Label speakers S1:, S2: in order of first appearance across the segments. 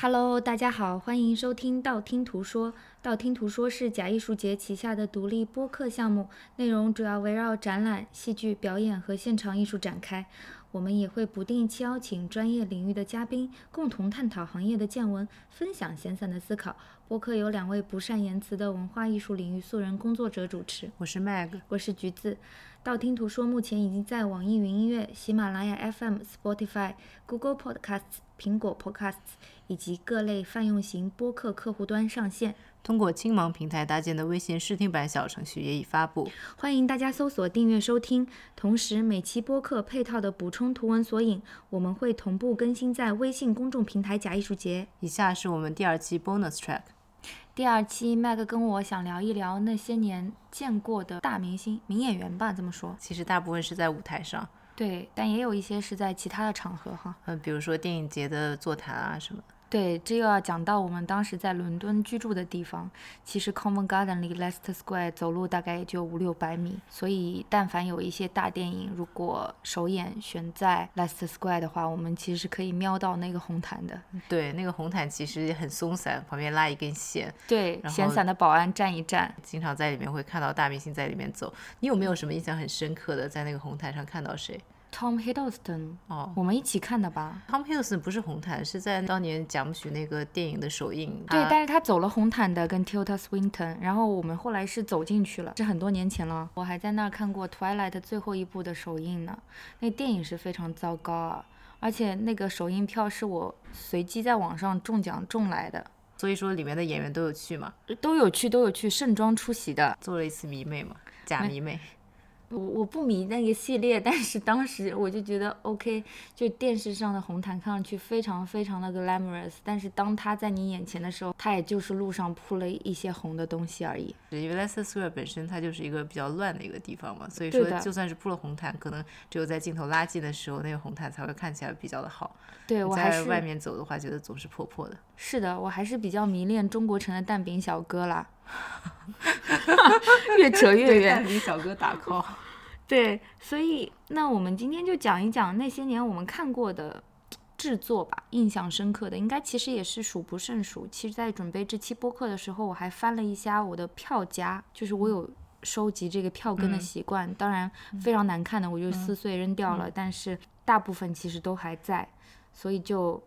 S1: Hello，大家好，欢迎收听道听途说。道听途说是假艺术节旗下的独立播客项目，内容主要围绕展览、戏剧表演和现场艺术展开。我们也会不定期邀请专业领域的嘉宾，共同探讨行业的见闻，分享闲散的思考。播客由两位不善言辞的文化艺术领域素人工作者主持。
S2: 我是 Mag，
S1: 我是橘子。道听途说目前已经在网易云音乐、喜马拉雅 FM、Spotify、Google Podcasts、苹果 Podcasts 以及各类泛用型播客客户端上线。
S2: 通过青芒平台搭建的微信试听版小程序也已发布，
S1: 欢迎大家搜索订阅收听。同时，每期播客配套的补充图文索引，我们会同步更新在微信公众平台“假艺术节”。
S2: 以下是我们第二期 bonus track。
S1: 第二期，麦克跟我想聊一聊那些年见过的大明星、名演员吧。这么说，
S2: 其实大部分是在舞台上，
S1: 对，但也有一些是在其他的场合哈。
S2: 嗯，比如说电影节的座谈啊什么。
S1: 对，这又要讲到我们当时在伦敦居住的地方。其实 Covent Garden 离 Leicester Square 走路大概也就五六百米，所以但凡有一些大电影，如果首演选在 Leicester Square 的话，我们其实是可以瞄到那个红毯的。
S2: 对，那个红毯其实很松散，旁边拉一根线。
S1: 对，闲散的保安站一站，
S2: 经常在里面会看到大明星在里面走。你有没有什么印象很深刻的，在那个红毯上看到谁
S1: ？Tom Hiddleston，
S2: 哦，
S1: 我们一起看的吧
S2: ？Tom Hiddleston 不是红毯，是在当年贾木许那个电影的首映。
S1: 对，但是他走了红毯的，跟 Tilda Swinton，然后我们后来是走进去了，是很多年前了。我还在那儿看过 Twilight 最后一部的首映呢。那电影是非常糟糕啊，而且那个首映票是我随机在网上中奖中来的。
S2: 所以说里面的演员都有去吗？
S1: 都有去，都有去盛装出席的，
S2: 做了一次迷妹嘛，假迷妹。
S1: 我我不迷那个系列，但是当时我就觉得 OK，就电视上的红毯看上去非常非常的 glamorous，但是当它在你眼前的时候，它也就是路上铺了一些红的东西而已。
S2: 因为 Leicester Square 本身它就是一个比较乱的一个地方嘛，所以说就算是铺了红毯，可能只有在镜头拉近的时候，那个红毯才会看起来比较的好。
S1: 对我还
S2: 是在外面走的话，觉得总是破破的。
S1: 是的，我还是比较迷恋中国城的蛋饼小哥啦。越扯越远，
S2: 给小哥打 call。
S1: 对，所以那我们今天就讲一讲那些年我们看过的制作吧，印象深刻的应该其实也是数不胜数。其实，在准备这期播客的时候，我还翻了一下我的票夹，就是我有收集这个票根的习惯。当然，非常难看的我就撕碎扔掉了，但是大部分其实都还在，所以就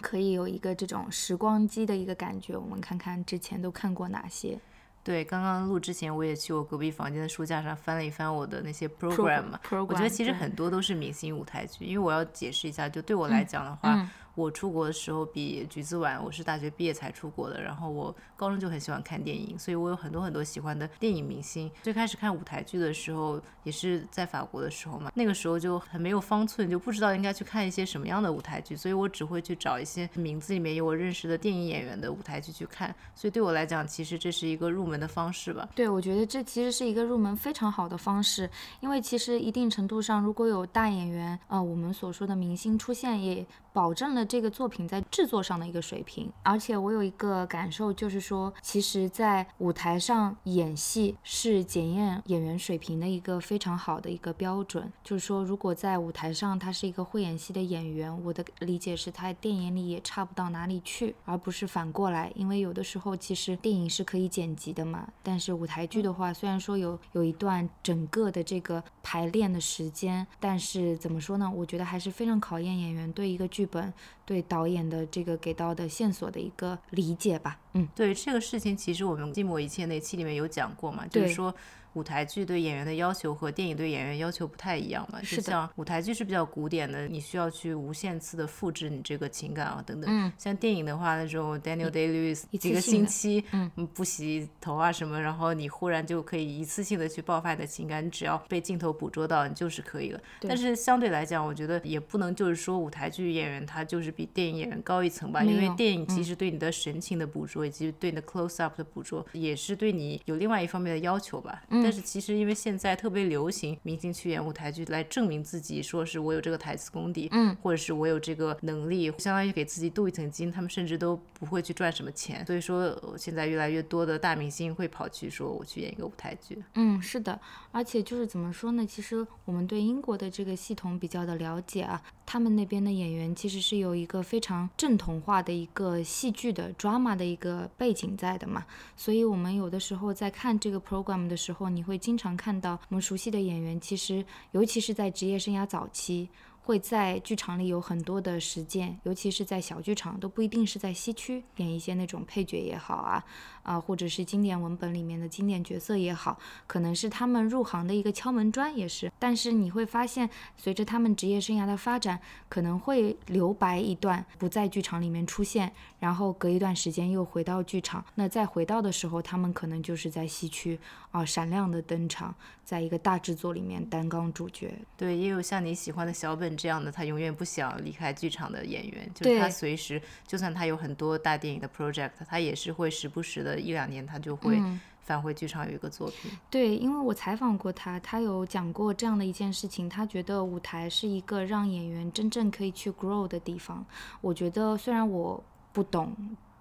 S1: 可以有一个这种时光机的一个感觉。我们看看之前都看过哪些。
S2: 对，刚刚录之前，我也去我隔壁房间的书架上翻了一翻我的那些 program 嘛，我觉得其实很多都是明星舞台剧，因为我要解释一下，就对我来讲的话。我出国的时候比橘子晚，我是大学毕业才出国的。然后我高中就很喜欢看电影，所以我有很多很多喜欢的电影明星。最开始看舞台剧的时候，也是在法国的时候嘛，那个时候就很没有方寸，就不知道应该去看一些什么样的舞台剧，所以我只会去找一些名字里面有我认识的电影演员的舞台剧去看。所以对我来讲，其实这是一个入门的方式吧。
S1: 对，我觉得这其实是一个入门非常好的方式，因为其实一定程度上，如果有大演员，呃，我们所说的明星出现，也保证了这个作品在制作上的一个水平，而且我有一个感受，就是说，其实，在舞台上演戏是检验演员水平的一个非常好的一个标准。就是说，如果在舞台上他是一个会演戏的演员，我的理解是他电影里也差不到哪里去，而不是反过来。因为有的时候其实电影是可以剪辑的嘛，但是舞台剧的话，虽然说有有一段整个的这个排练的时间，但是怎么说呢？我觉得还是非常考验演员对一个剧。本对导演的这个给到的线索的一个理解吧，嗯，
S2: 对这个事情，其实我们《寂寞一切》那期里面有讲过嘛，就是说。舞台剧对演员的要求和电影对演员要求不太一样嘛？
S1: 是
S2: 像舞台剧是比较古典的，你需要去无限次的复制你这个情感啊等等。
S1: 嗯。
S2: 像电影的话，那种 Daniel Day Lewis 几个星期，嗯，不洗头啊什么，然后你忽然就可以一次性的去爆发你的情感，你只要被镜头捕捉到，你就是可以了。但是相对来讲，我觉得也不能就是说舞台剧演员他就是比电影演员高一层吧，因为电影其实对你的神情的捕捉以及对你的 close up 的捕捉，也是对你有另外一方面的要求吧。
S1: 嗯。
S2: 但是其实因为现在特别流行明星去演舞台剧来证明自己，说是我有这个台词功底，
S1: 嗯，
S2: 或者是我有这个能力，相当于给自己镀一层金。他们甚至都不会去赚什么钱，所以说现在越来越多的大明星会跑去说我去演一个舞台剧。
S1: 嗯，是的，而且就是怎么说呢？其实我们对英国的这个系统比较的了解啊。他们那边的演员其实是有一个非常正统化的一个戏剧的 drama 的一个背景在的嘛，所以我们有的时候在看这个 program 的时候，你会经常看到我们熟悉的演员，其实尤其是在职业生涯早期。会在剧场里有很多的实践，尤其是在小剧场，都不一定是在西区演一些那种配角也好啊，啊，或者是经典文本里面的经典角色也好，可能是他们入行的一个敲门砖也是。但是你会发现，随着他们职业生涯的发展，可能会留白一段，不在剧场里面出现，然后隔一段时间又回到剧场。那再回到的时候，他们可能就是在西区啊闪亮的登场，在一个大制作里面担纲主角。
S2: 对，也有像你喜欢的小本。这样的他永远不想离开剧场的演员，就是他随时，就算他有很多大电影的 project，他也是会时不时的一两年他就会返回剧场有一个作品。
S1: 对，因为我采访过他，他有讲过这样的一件事情，他觉得舞台是一个让演员真正可以去 grow 的地方。我觉得虽然我不懂。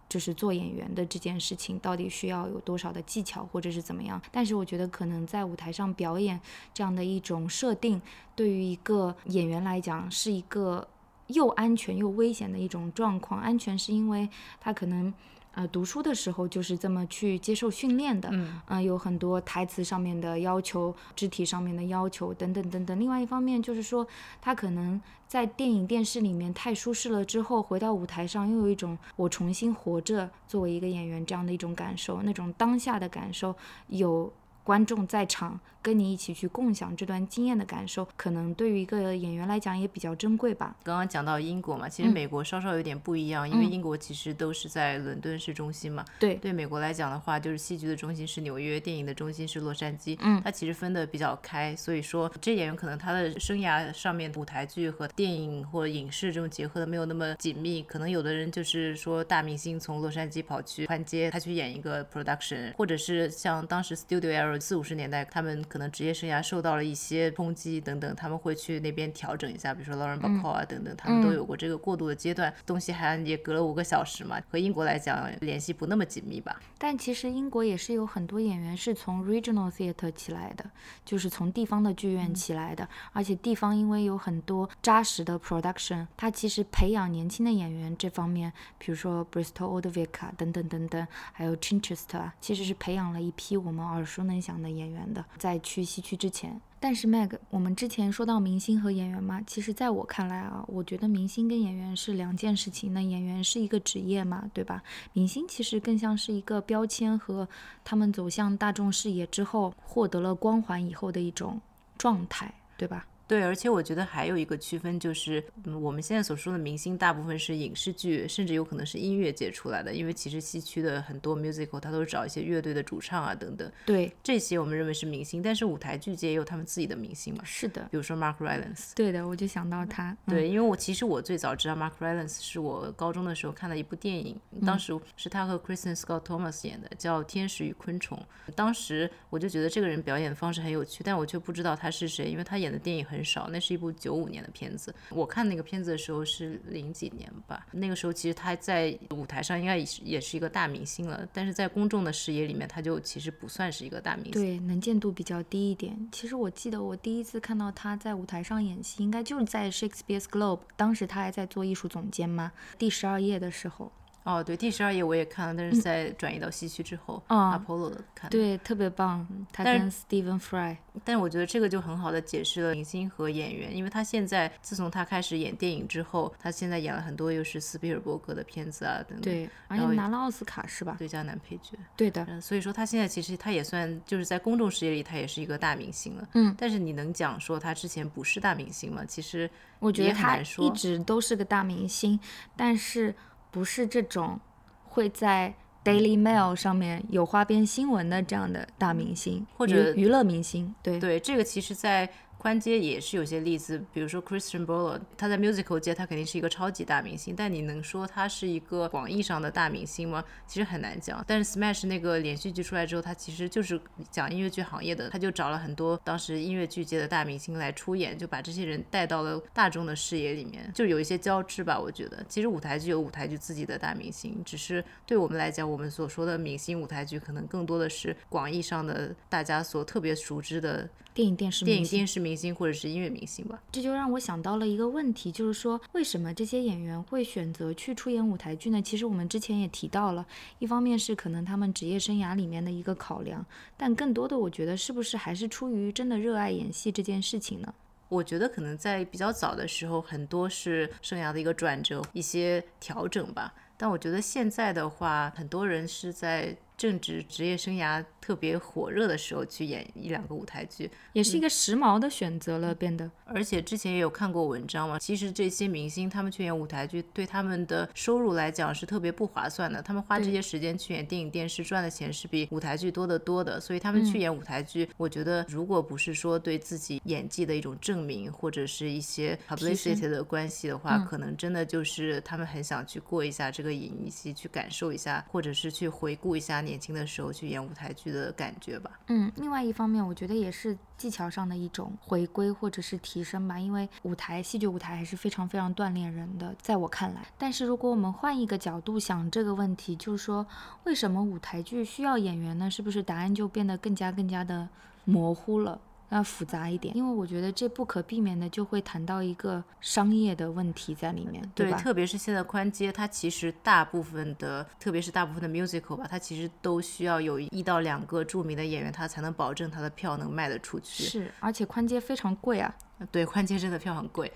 S1: 就是做演员的这件事情，到底需要有多少的技巧，或者是怎么样？但是我觉得，可能在舞台上表演这样的一种设定，对于一个演员来讲，是一个又安全又危险的一种状况。安全是因为他可能。呃，读书的时候就是这么去接受训练的，嗯，有很多台词上面的要求，肢体上面的要求等等等等。另外一方面就是说，他可能在电影电视里面太舒适了，之后回到舞台上又有一种我重新活着作为一个演员这样的一种感受，那种当下的感受有。观众在场跟你一起去共享这段经验的感受，可能对于一个演员来讲也比较珍贵吧。
S2: 刚刚讲到英国嘛，其实美国稍稍有点不一样，因为英国其实都是在伦敦市中心嘛。
S1: 对，
S2: 对美国来讲的话，就是戏剧的中心是纽约，电影的中心是洛杉矶。
S1: 嗯，
S2: 它其实分的比较开，所以说这演员可能他的生涯上面舞台剧和电影或影视这种结合的没有那么紧密。可能有的人就是说大明星从洛杉矶跑去宽街，他去演一个 production，或者是像当时 Studio 四五十。年代，他们可能职业生涯受到了一些冲击等等，他们会去那边调整一下，比如说 Lauren Bacall 啊等等，他们都有过这个过渡的阶段。东西还也隔了五个小时嘛，和英国来讲联系不那么紧密吧。
S1: 但其实英国也是有很多演员是从 Regional Theatre 起来的，就是从地方的剧院起来的，而且地方因为有很多扎实的 production，它其实培养年轻的演员这方面，比如说 Bristol Old Vic 啊等等等等，还有 Chichester，其实是培养了一批我们耳熟能讲的演。员的，在去西区之前，但是 Meg，我们之前说到明星和演员嘛，其实在我看来啊，我觉得明星跟演员是两件事情。那演员是一个职业嘛，对吧？明星其实更像是一个标签和他们走向大众视野之后获得了光环以后的一种状态，对吧？
S2: 对，而且我觉得还有一个区分就是，嗯，我们现在所说的明星大部分是影视剧，甚至有可能是音乐界出来的，因为其实西区的很多 musical 它都是找一些乐队的主唱啊等等。
S1: 对，
S2: 这些我们认为是明星，但是舞台剧界也有他们自己的明星嘛。
S1: 是的，
S2: 比如说 Mark Rylance。
S1: 对的，我就想到他。
S2: 对，因为我其实我最早知道 Mark Rylance 是我高中的时候看的一部电影，当时是他和 Kristen Scott Thomas 演的，叫《天使与昆虫》。当时我就觉得这个人表演的方式很有趣，但我却不知道他是谁，因为他演的电影很很少。那是一部。九五年的片子，我看那个片子的时候是零几年吧。那个时候其实他在舞台上应该也是也是一个大明星了，但是在公众的视野里面，他就其实不算是一个大明星，
S1: 对，能见度比较低一点。其实我记得我第一次看到他在舞台上演戏，应该就是在 Shakespeare's Globe，当时他还在做艺术总监嘛，第十二页的时候。
S2: 哦，对，第十二页我也看了，但是在转移到西区之后，Apollo 的看。
S1: 对，特别棒，他跟 Stephen Fry。
S2: 但是我觉得这个就很好的解释了明星和演员，因为他现在自从他开始演电影之后，他现在演了很多又是斯皮尔伯格的片子啊等等。
S1: 对，而且拿了奥斯卡是吧？
S2: 最佳男配角。
S1: 对的。
S2: 所以说他现在其实他也算就是在公众视野里他也是一个大明星了。
S1: 嗯。
S2: 但是你能讲说他之前不是大明星吗？其实
S1: 我觉得他一直都是个大明星，但是。不是这种会在 Daily Mail 上面有花边新闻的这样的大明星，
S2: 或者
S1: 娱乐明星，对
S2: 对，这个其实，在。宽街也是有些例子，比如说 Christian b o l l a r 他在 musical 界他肯定是一个超级大明星，但你能说他是一个广义上的大明星吗？其实很难讲。但是 Smash 那个连续剧出来之后，他其实就是讲音乐剧行业的，他就找了很多当时音乐剧界的大明星来出演，就把这些人带到了大众的视野里面，就有一些交织吧。我觉得，其实舞台剧有舞台剧自己的大明星，只是对我们来讲，我们所说的明星舞台剧可能更多的是广义上的大家所特别熟知的
S1: 电影电视
S2: 电影电视。明星或者是音乐明星吧。
S1: 这就让我想到了一个问题，就是说为什么这些演员会选择去出演舞台剧呢？其实我们之前也提到了，一方面是可能他们职业生涯里面的一个考量，但更多的我觉得是不是还是出于真的热爱演戏这件事情呢？
S2: 我觉得可能在比较早的时候，很多是生涯的一个转折，一些调整吧。但我觉得现在的话，很多人是在。正值职业生涯特别火热的时候去演一两个舞台剧，
S1: 也是一个时髦的选择了，变得。
S2: 而且之前也有看过文章嘛，其实这些明星他们去演舞台剧，对他们的收入来讲是特别不划算的。他们花这些时间去演电影、电视，赚的钱是比舞台剧多得多的。所以他们去演舞台剧，我觉得如果不是说对自己演技的一种证明，或者是一些 publicity 的关系的话，可能真的就是他们很想去过一下这个瘾，以及去感受一下，或者是去回顾一下。年轻的时候去演舞台剧的感觉吧。
S1: 嗯，另外一方面，我觉得也是技巧上的一种回归或者是提升吧。因为舞台戏剧舞台还是非常非常锻炼人的，在我看来。但是如果我们换一个角度想这个问题，就是说，为什么舞台剧需要演员呢？是不是答案就变得更加更加的模糊了？要复杂一点，因为我觉得这不可避免的就会谈到一个商业的问题在里面，
S2: 对
S1: 吧？
S2: 特别是现在宽街，它其实大部分的，特别是大部分的 musical 吧，它其实都需要有一到两个著名的演员，它才能保证它的票能卖得出去。
S1: 是，而且宽街非常贵啊。
S2: 对，宽街真的票很贵。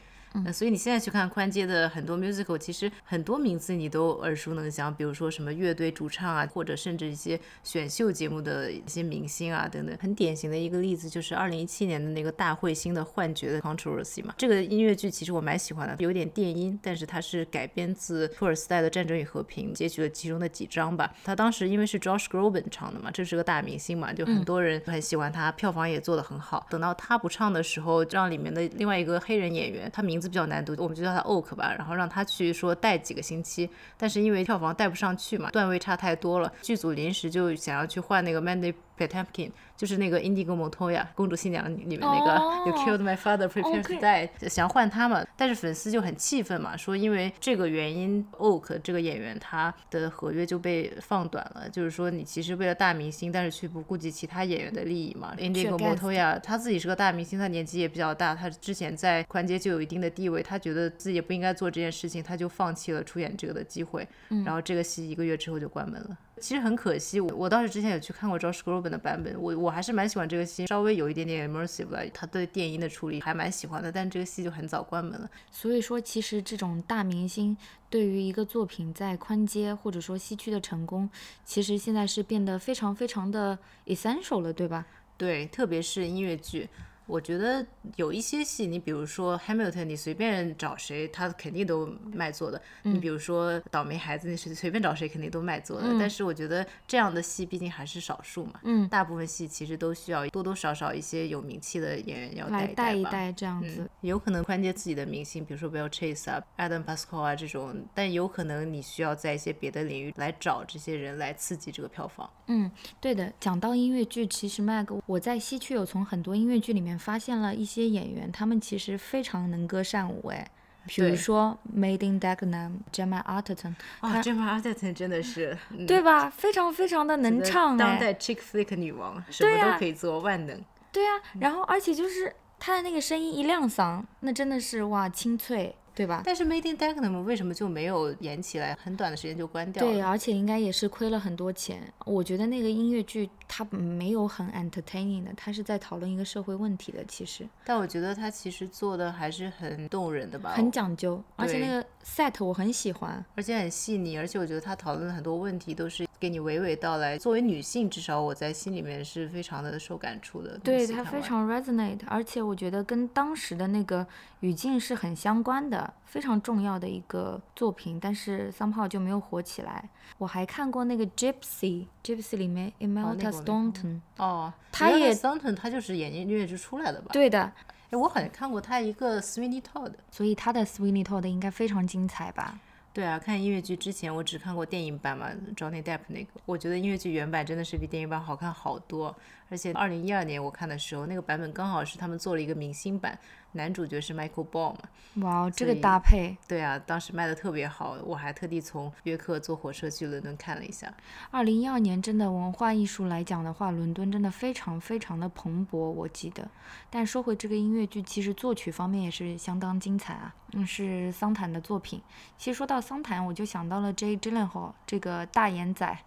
S2: 那所以你现在去看宽街的很多 musical，其实很多名字你都耳熟能详，比如说什么乐队主唱啊，或者甚至一些选秀节目的一些明星啊等等。很典型的一个例子就是二零一七年的那个大彗星的幻觉的 controversy 嘛。这个音乐剧其实我蛮喜欢的，有点电音，但是它是改编自托尔斯泰的《战争与和平》，截取了其中的几章吧。他当时因为是 Josh Groban 唱的嘛，这是个大明星嘛，就很多人很喜欢他，票房也做得很好。等到他不唱的时候，让里面的另外一个黑人演员，他名字比较难读，我们就叫他 Oak 吧，然后让他去说带几个星期，但是因为票房带不上去嘛，段位差太多了，剧组临时就想要去换那个 Mandy Patinkin。就是那个《Indigo Montoya》公主新娘里面那个，You killed my father, prepare to die，想换他嘛，但是粉丝就很气愤嘛，说因为这个原因，Oak 这个演员他的合约就被放短了，就是说你其实为了大明星，但是却不顾及其他演员的利益嘛。Indigo Montoya 他自己是个大明星，他年纪也比较大，他之前在宽街就有一定的地位，他觉得自己也不应该做这件事情，他就放弃了出演这个的机会，然后这个戏一个月之后就关门了。其实很可惜，我我倒是之前有去看过 Josh Groban 的版本，我我还是蛮喜欢这个戏，稍微有一点点 immersive 吧，他对电音的处理还蛮喜欢的，但这个戏就很早关门了。
S1: 所以说，其实这种大明星对于一个作品在宽街或者说西区的成功，其实现在是变得非常非常的 essential 了，对吧？
S2: 对，特别是音乐剧。我觉得有一些戏，你比如说 Hamilton，你随便找谁，他肯定都卖座的。你比如说倒霉孩子，你随随便找谁肯定都卖座的。但是我觉得这样的戏毕竟还是少数嘛。
S1: 嗯。
S2: 大部分戏其实都需要多多少少一些有名气的演员要
S1: 带
S2: 一
S1: 带这样子。
S2: 有可能宽接自己的明星，比如说 Bill Chase 啊、Adam Pascal 啊这种，但有可能你需要在一些别的领域来找这些人来刺激这个票房。
S1: 嗯，对的。讲到音乐剧，其实 Mag，我在西区有从很多音乐剧里面。发现了一些演员，他们其实非常能歌善舞，哎，比如说 Made in Dagenham Gemma Arterton，
S2: 啊，Gemma Arterton 真的是，
S1: 对吧？非常非常的能唱，
S2: 当代 Chick Flick 女王，什么都可以做，万能。
S1: 对啊，然后而且就是她的那个声音一亮嗓，那真的是哇，清脆。对吧？
S2: 但是 Made in Dagenham 为什么就没有演起来？很短的时间就关掉了。
S1: 对，而且应该也是亏了很多钱。我觉得那个音乐剧它没有很 entertaining 的，他是在讨论一个社会问题的。其实，
S2: 但我觉得他其实做的还是很动人的吧，
S1: 很讲究。而且那个 set 我很喜欢，
S2: 而且很细腻。而且我觉得他讨论的很多问题都是给你娓娓道来。作为女性，至少我在心里面是非常的受感触的。
S1: 对，它非常 resonate。而且我觉得跟当时的那个语境是很相关的。非常重要的一个作品，但是 somehow 就没有火起来。我还看过那个 Gypsy，Gypsy 里面 Imelda Staunton，
S2: 哦，
S1: 他也
S2: Staunton，他就是演音乐剧出来的吧？
S1: 对的。
S2: 哎，我好像看过他一个 Sweeney Todd，
S1: 所以他的 Sweeney Todd 应该非常精彩吧？
S2: 对啊，看音乐剧之前我只看过电影版嘛，Johnny Depp 那个，我觉得音乐剧原版真的是比电影版好看好多。而且二零一二年我看的时候，那个版本刚好是他们做了一个明星版，男主角是 Michael Ball 嘛。
S1: 哇，这个搭配。
S2: 对啊，当时卖的特别好，我还特地从约克坐火车去伦敦看了一下。
S1: 二零一二年真的文化艺术来讲的话，伦敦真的非常非常的蓬勃，我记得。但说回这个音乐剧，其实作曲方面也是相当精彩啊，嗯，是桑坦的作品。其实说到桑坦，我就想到了 J. Gyllenhaal 这个大眼仔。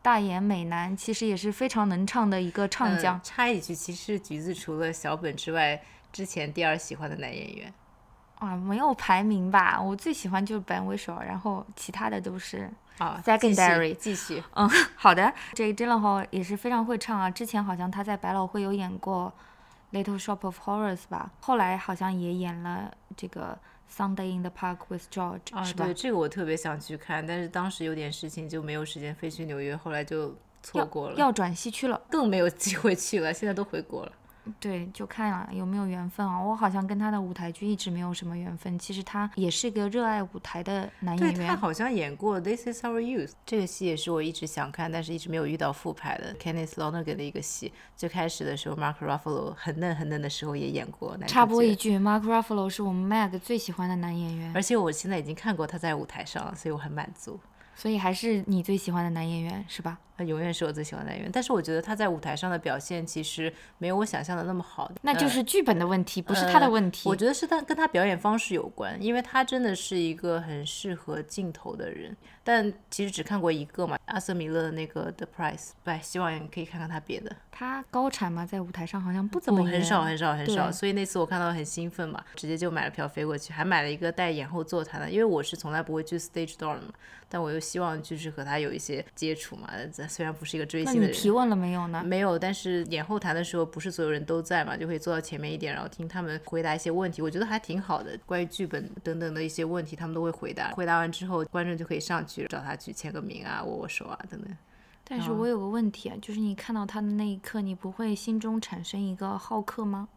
S1: 大眼美男其实也是非常能唱的一个唱将。
S2: 插一句，其实橘子除了小本之外，之前第二喜欢的男演员
S1: 啊，没有排名吧？我最喜欢就是 Ben Whishaw，然后其他的都是
S2: 啊
S1: secondary。
S2: 继续，
S1: 嗯，好的。这 e n h a l 也是非常会唱啊，之前好像他在百老汇有演过《Little Shop of Horrors》吧，后来好像也演了这个。Sunday in the Park with George，
S2: 啊，对，这个我特别想去看，但是当时有点事情就没有时间飞去纽约，后来就错过了。
S1: 要转西区了，
S2: 更没有机会去了，现在都回国了。
S1: 对，就看啊有没有缘分啊。我好像跟他的舞台剧一直没有什么缘分。其实他也是个热爱舞台的男演员。
S2: 对他好像演过《This Is Our Youth》这个戏，也是我一直想看，但是一直没有遇到复排的。Kenneth Lonergan 的一个戏，最开始的时候，Mark Ruffalo 很嫩很嫩的时候也演过。
S1: 插播一句，Mark Ruffalo 是我们 Mag 最喜欢的男演员。
S2: 而且我现在已经看过他在舞台上了，所以我很满足。
S1: 所以还是你最喜欢的男演员是吧？
S2: 他永远是我最喜欢的演员，但是我觉得他在舞台上的表现其实没有我想象的那么好。
S1: 那就是剧本的问题，不是他的问题。
S2: 我觉得是他跟他表演方式有关，因为他真的是一个很适合镜头的人。但其实只看过一个嘛，阿瑟米勒的那个 The Price，对，希望可以看看他别的。
S1: 他高产嘛，在舞台上好像不怎么
S2: 很少很少很少，所以那次我看到很兴奋嘛，直接就买了票飞过去，还买了一个带演后座谈的，因为我是从来不会去 Stage Door 的嘛，但我又希望就是和他有一些接触嘛，虽然不是一个追。
S1: 那你提问了没有呢？
S2: 没有，但是演后台的时候不是所有人都在嘛，就可以坐到前面一点，然后听他们回答一些问题，我觉得还挺好的。关于剧本等等的一些问题，他们都会回答。回答完之后，观众就可以上去找他去签个名啊，握握手啊等等。
S1: 但是我有个问题啊，就是你看到他的那一刻，你不会心中产生一个好客吗？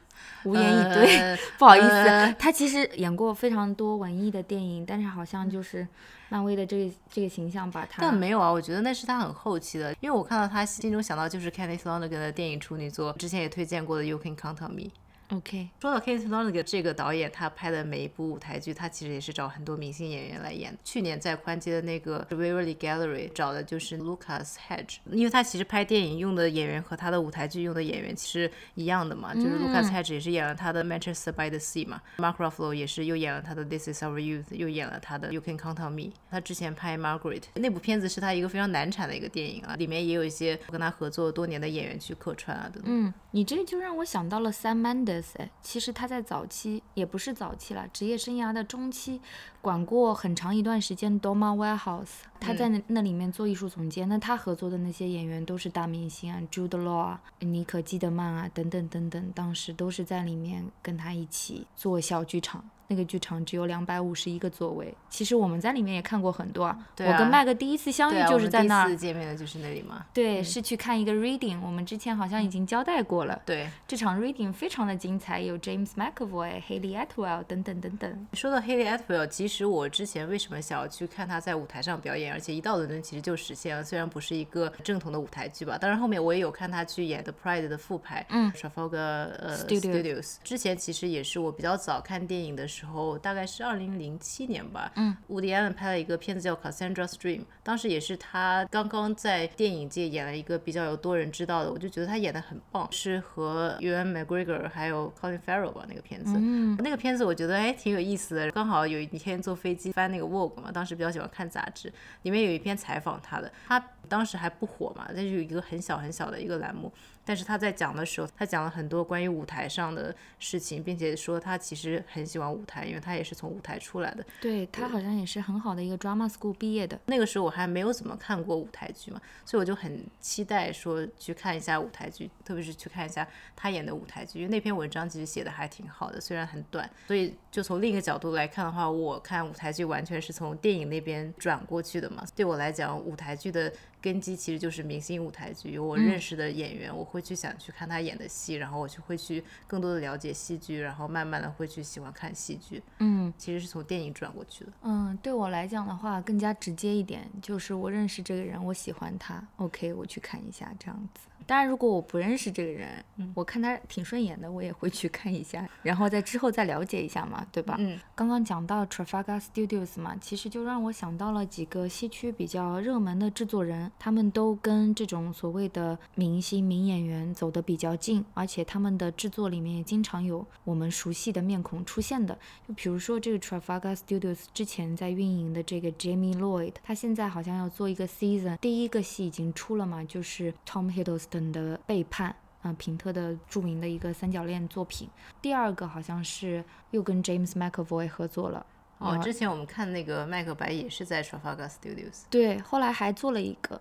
S1: 无言以对，不好意思，他其实演过非常多文艺的电影，但是好像就是。漫威的这个这个形象把他，
S2: 但没有啊，我觉得那是他很后期的，因为我看到他心中想到就是 Kenneth Lonergan 的电影处女作，之前也推荐过的 You Can Count on Me。
S1: OK，
S2: 说到 Kenneth Lonergan 这个导演，他拍的每一部舞台剧，他其实也是找很多明星演员来演。去年在宽街的那个 Waverly Gallery 找的就是 Lucas Hedge，因为他其实拍电影用的演员和他的舞台剧用的演员其实一样的嘛，就是 Lucas Hedge 也是演了他的 Manchester by the Sea 嘛，Mark Ruffalo 也是又演了他的 This Is Our Youth，又演了他的 You Can Count on Me。他之前拍 Margaret 那部片子是他一个非常难产的一个电影啊，里面也有一些跟他合作多年的演员去客串啊等等。
S1: 嗯，你这就让我想到了 Sam Mendes。其实他在早期也不是早期了，职业生涯的中期，管过很长一段时间 Doma Warehouse，他在那那里面做艺术总监。那他合作的那些演员都是大明星啊，Jude Law 啊，妮可基德曼啊，等等等等，当时都是在里面跟他一起做小剧场。那个剧场只有两百五十一个座位，其实我们在里面也看过很多啊。我跟麦克第一次相遇就是在那儿。
S2: 第一次见面的就是那里吗？
S1: 对，是去看一个 reading，我们之前好像已经交代过了。
S2: 对，
S1: 这场 reading 非常的精彩，有 James McAvoy、Haley Atwell 等等等等。
S2: 说到 Haley Atwell，其实我之前为什么想要去看他在舞台上表演，而且一到伦敦其实就实现了，虽然不是一个正统的舞台剧吧，当然后面我也有看他去演 The Pride 的复排，
S1: 嗯
S2: ，Trafalgar 呃 Studios。之前其实也是我比较早看电影的时候，大概是。是二零零七年吧，
S1: 嗯
S2: ，Woody Allen 拍了一个片子叫《Cassandra's Dream》，当时也是他刚刚在电影界演了一个比较有多人知道的，我就觉得他演的很棒，是和 Ewan McGregor 还有 Colin Farrell 吧那个片子，
S1: 嗯，
S2: 那个片子我觉得哎挺有意思的，刚好有一天坐飞机翻那个 Vogue 嘛，当时比较喜欢看杂志，里面有一篇采访他的，他当时还不火嘛，但是有一个很小很小的一个栏目。但是他在讲的时候，他讲了很多关于舞台上的事情，并且说他其实很喜欢舞台，因为他也是从舞台出来的。
S1: 对他好像也是很好的一个 drama school 毕业的。
S2: 那个时候我还没有怎么看过舞台剧嘛，所以我就很期待说去看一下舞台剧，特别是去看一下他演的舞台剧，因为那篇文章其实写的还挺好的，虽然很短。所以就从另一个角度来看的话，我看舞台剧完全是从电影那边转过去的嘛。对我来讲，舞台剧的。根基其实就是明星舞台剧，有我认识的演员，我会去想去看他演的戏，然后我就会去更多的了解戏剧，然后慢慢的会去喜欢看戏剧，
S1: 嗯，
S2: 其实是从电影转过去的。
S1: 嗯，对我来讲的话更加直接一点，就是我认识这个人，我喜欢他，OK，我去看一下这样子。当然，如果我不认识这个人，嗯我看他挺顺眼的，我也会去看一下，然后在之后再了解一下嘛，对吧？
S2: 嗯，
S1: 刚刚讲到 Trafalgar Studios 嘛，其实就让我想到了几个西区比较热门的制作人，他们都跟这种所谓的明星、名演员走得比较近，而且他们的制作里面也经常有我们熟悉的面孔出现的。就比如说这个 Trafalgar Studios 之前在运营的这个 Jamie Lloyd，他现在好像要做一个 season，第一个戏已经出了嘛，就是 Tom Hiddleston。的背叛，嗯，平特的著名的一个三角恋作品。第二个好像是又跟 James McAvoy 合作了。
S2: 哦，之前我们看那个麦克白也是在 Trafalgar Studios。
S1: 对，后来还做了一个，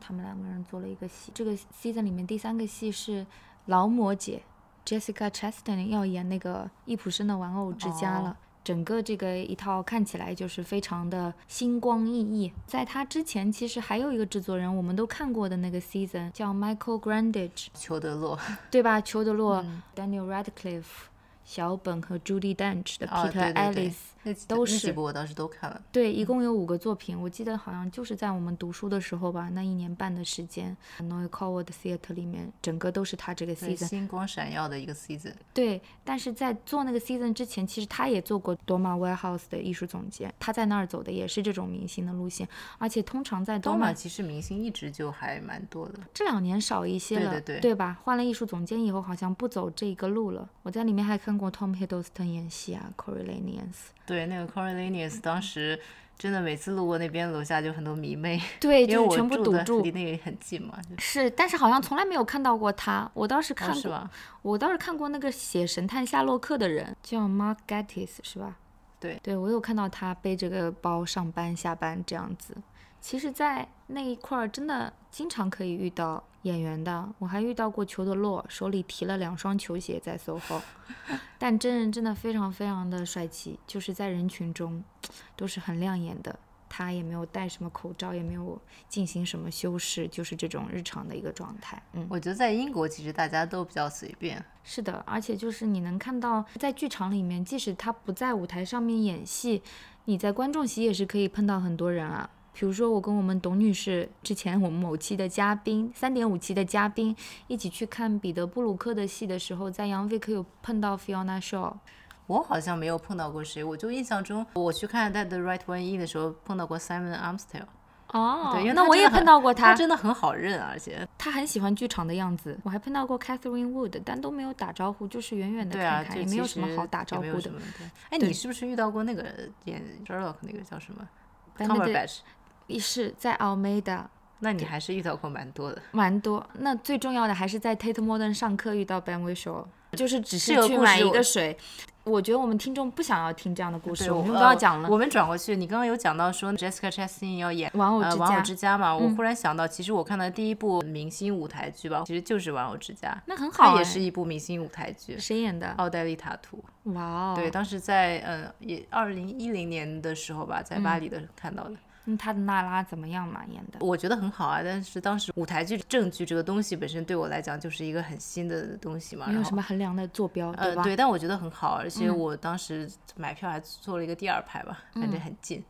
S1: 他们两个人做了一个戏。这个 season 里面第三个戏是劳模姐 Jessica Chastain 要演那个易普生的玩偶之家了。整个这个一套看起来就是非常的星光熠熠。在他之前，其实还有一个制作人，我们都看过的那个 season 叫 Michael Grandage，
S2: 裘德洛，
S1: 对吧？裘德洛，Daniel Radcliffe。小本和 Judy Dench 的 Peter Ellis 都是，那
S2: 几部我当时都看了。
S1: 对，一共有五个作品，我记得好像就是在我们读书的时候吧，那一年半的时间，Noy Coward Theatre 里面，整个都是他这个 season，
S2: 星光闪耀的一个 season。
S1: 对，但是在做那个 season 之前，其实他也做过 Doma Warehouse 的艺术总监，他在那儿走的也是这种明星的路线，而且通常在 Doma
S2: 其实明星一直就还蛮多的，
S1: 这两年少一些了，
S2: 对对对，
S1: 对吧？换了艺术总监以后，好像不走这个路了。我在里面还看。看过 Tom Hiddleston 演戏啊，Coriolanus。
S2: 对，那个 Coriolanus 当时真的每次路过那边楼下就很多迷妹。
S1: 对，
S2: 因为我
S1: 全部堵住。
S2: 离那个很近嘛。
S1: 是，但是好像从来没有看到过他。我倒是看
S2: 过，
S1: 我倒是看过那个写《神探夏洛克》的人，叫 Mark Gatiss，是吧？
S2: 对，
S1: 对我有看到他背着个包上班下班这样子。其实，在那一块儿真的经常可以遇到演员的，我还遇到过裘德洛，手里提了两双球鞋在 SOHO，但真人真的非常非常的帅气，就是在人群中都是很亮眼的。他也没有戴什么口罩，也没有进行什么修饰，就是这种日常的一个状态。嗯，
S2: 我觉得在英国其实大家都比较随便。
S1: 是的，而且就是你能看到在剧场里面，即使他不在舞台上面演戏，你在观众席也是可以碰到很多人啊。比如说，我跟我们董女士之前我们某期的嘉宾，三点五期的嘉宾一起去看彼得·布鲁克的戏的时候，在杨威克有碰到 Fiona Shaw。
S2: 我好像没有碰到过谁，我就印象中我去看《在 The Right One》一的时候碰到过 Simon Amstell。
S1: 哦，
S2: 对，
S1: 那我也碰到过
S2: 他，他真的很好认，而且
S1: 他很喜欢剧场的样子。我还碰到过 Catherine Wood，但都没有打招呼，就是远远的看看，也没有什么好打招呼的。
S2: 哎，你是不是遇到过那个演 Sherlock 那个叫什么 Cumberbatch？
S1: 是在 Almeida，
S2: 那你还是遇到过蛮多的，
S1: 蛮多。那最重要的还是在 Tate Modern 上课遇到 Ben Whishaw，就是只
S2: 是
S1: 去买一个水。我觉得我们听众不想要听这样的故事，我们不要讲了。
S2: 我们转过去，你刚刚有讲到说 Jessica Chastain 要演
S1: 玩偶
S2: 之家，玩偶之
S1: 家
S2: 嘛，我忽然想到，其实我看的第一部明星舞台剧吧，其实就是玩偶之家。
S1: 那很好，
S2: 它也是一部明星舞台剧。
S1: 谁演的？
S2: 奥黛丽塔图。
S1: 哇哦。
S2: 对，当时在呃也二零一零年的时候吧，在巴黎的看到的。
S1: 那他的娜拉怎么样嘛？演的
S2: 我觉得很好啊，但是当时舞台剧正剧这个东西本身对我来讲就是一个很新的东西嘛，
S1: 没有什么衡量的坐标，
S2: 对
S1: 吧？
S2: 对，但我觉得很好，而且我当时买票还坐了一个第二排吧，反正很近。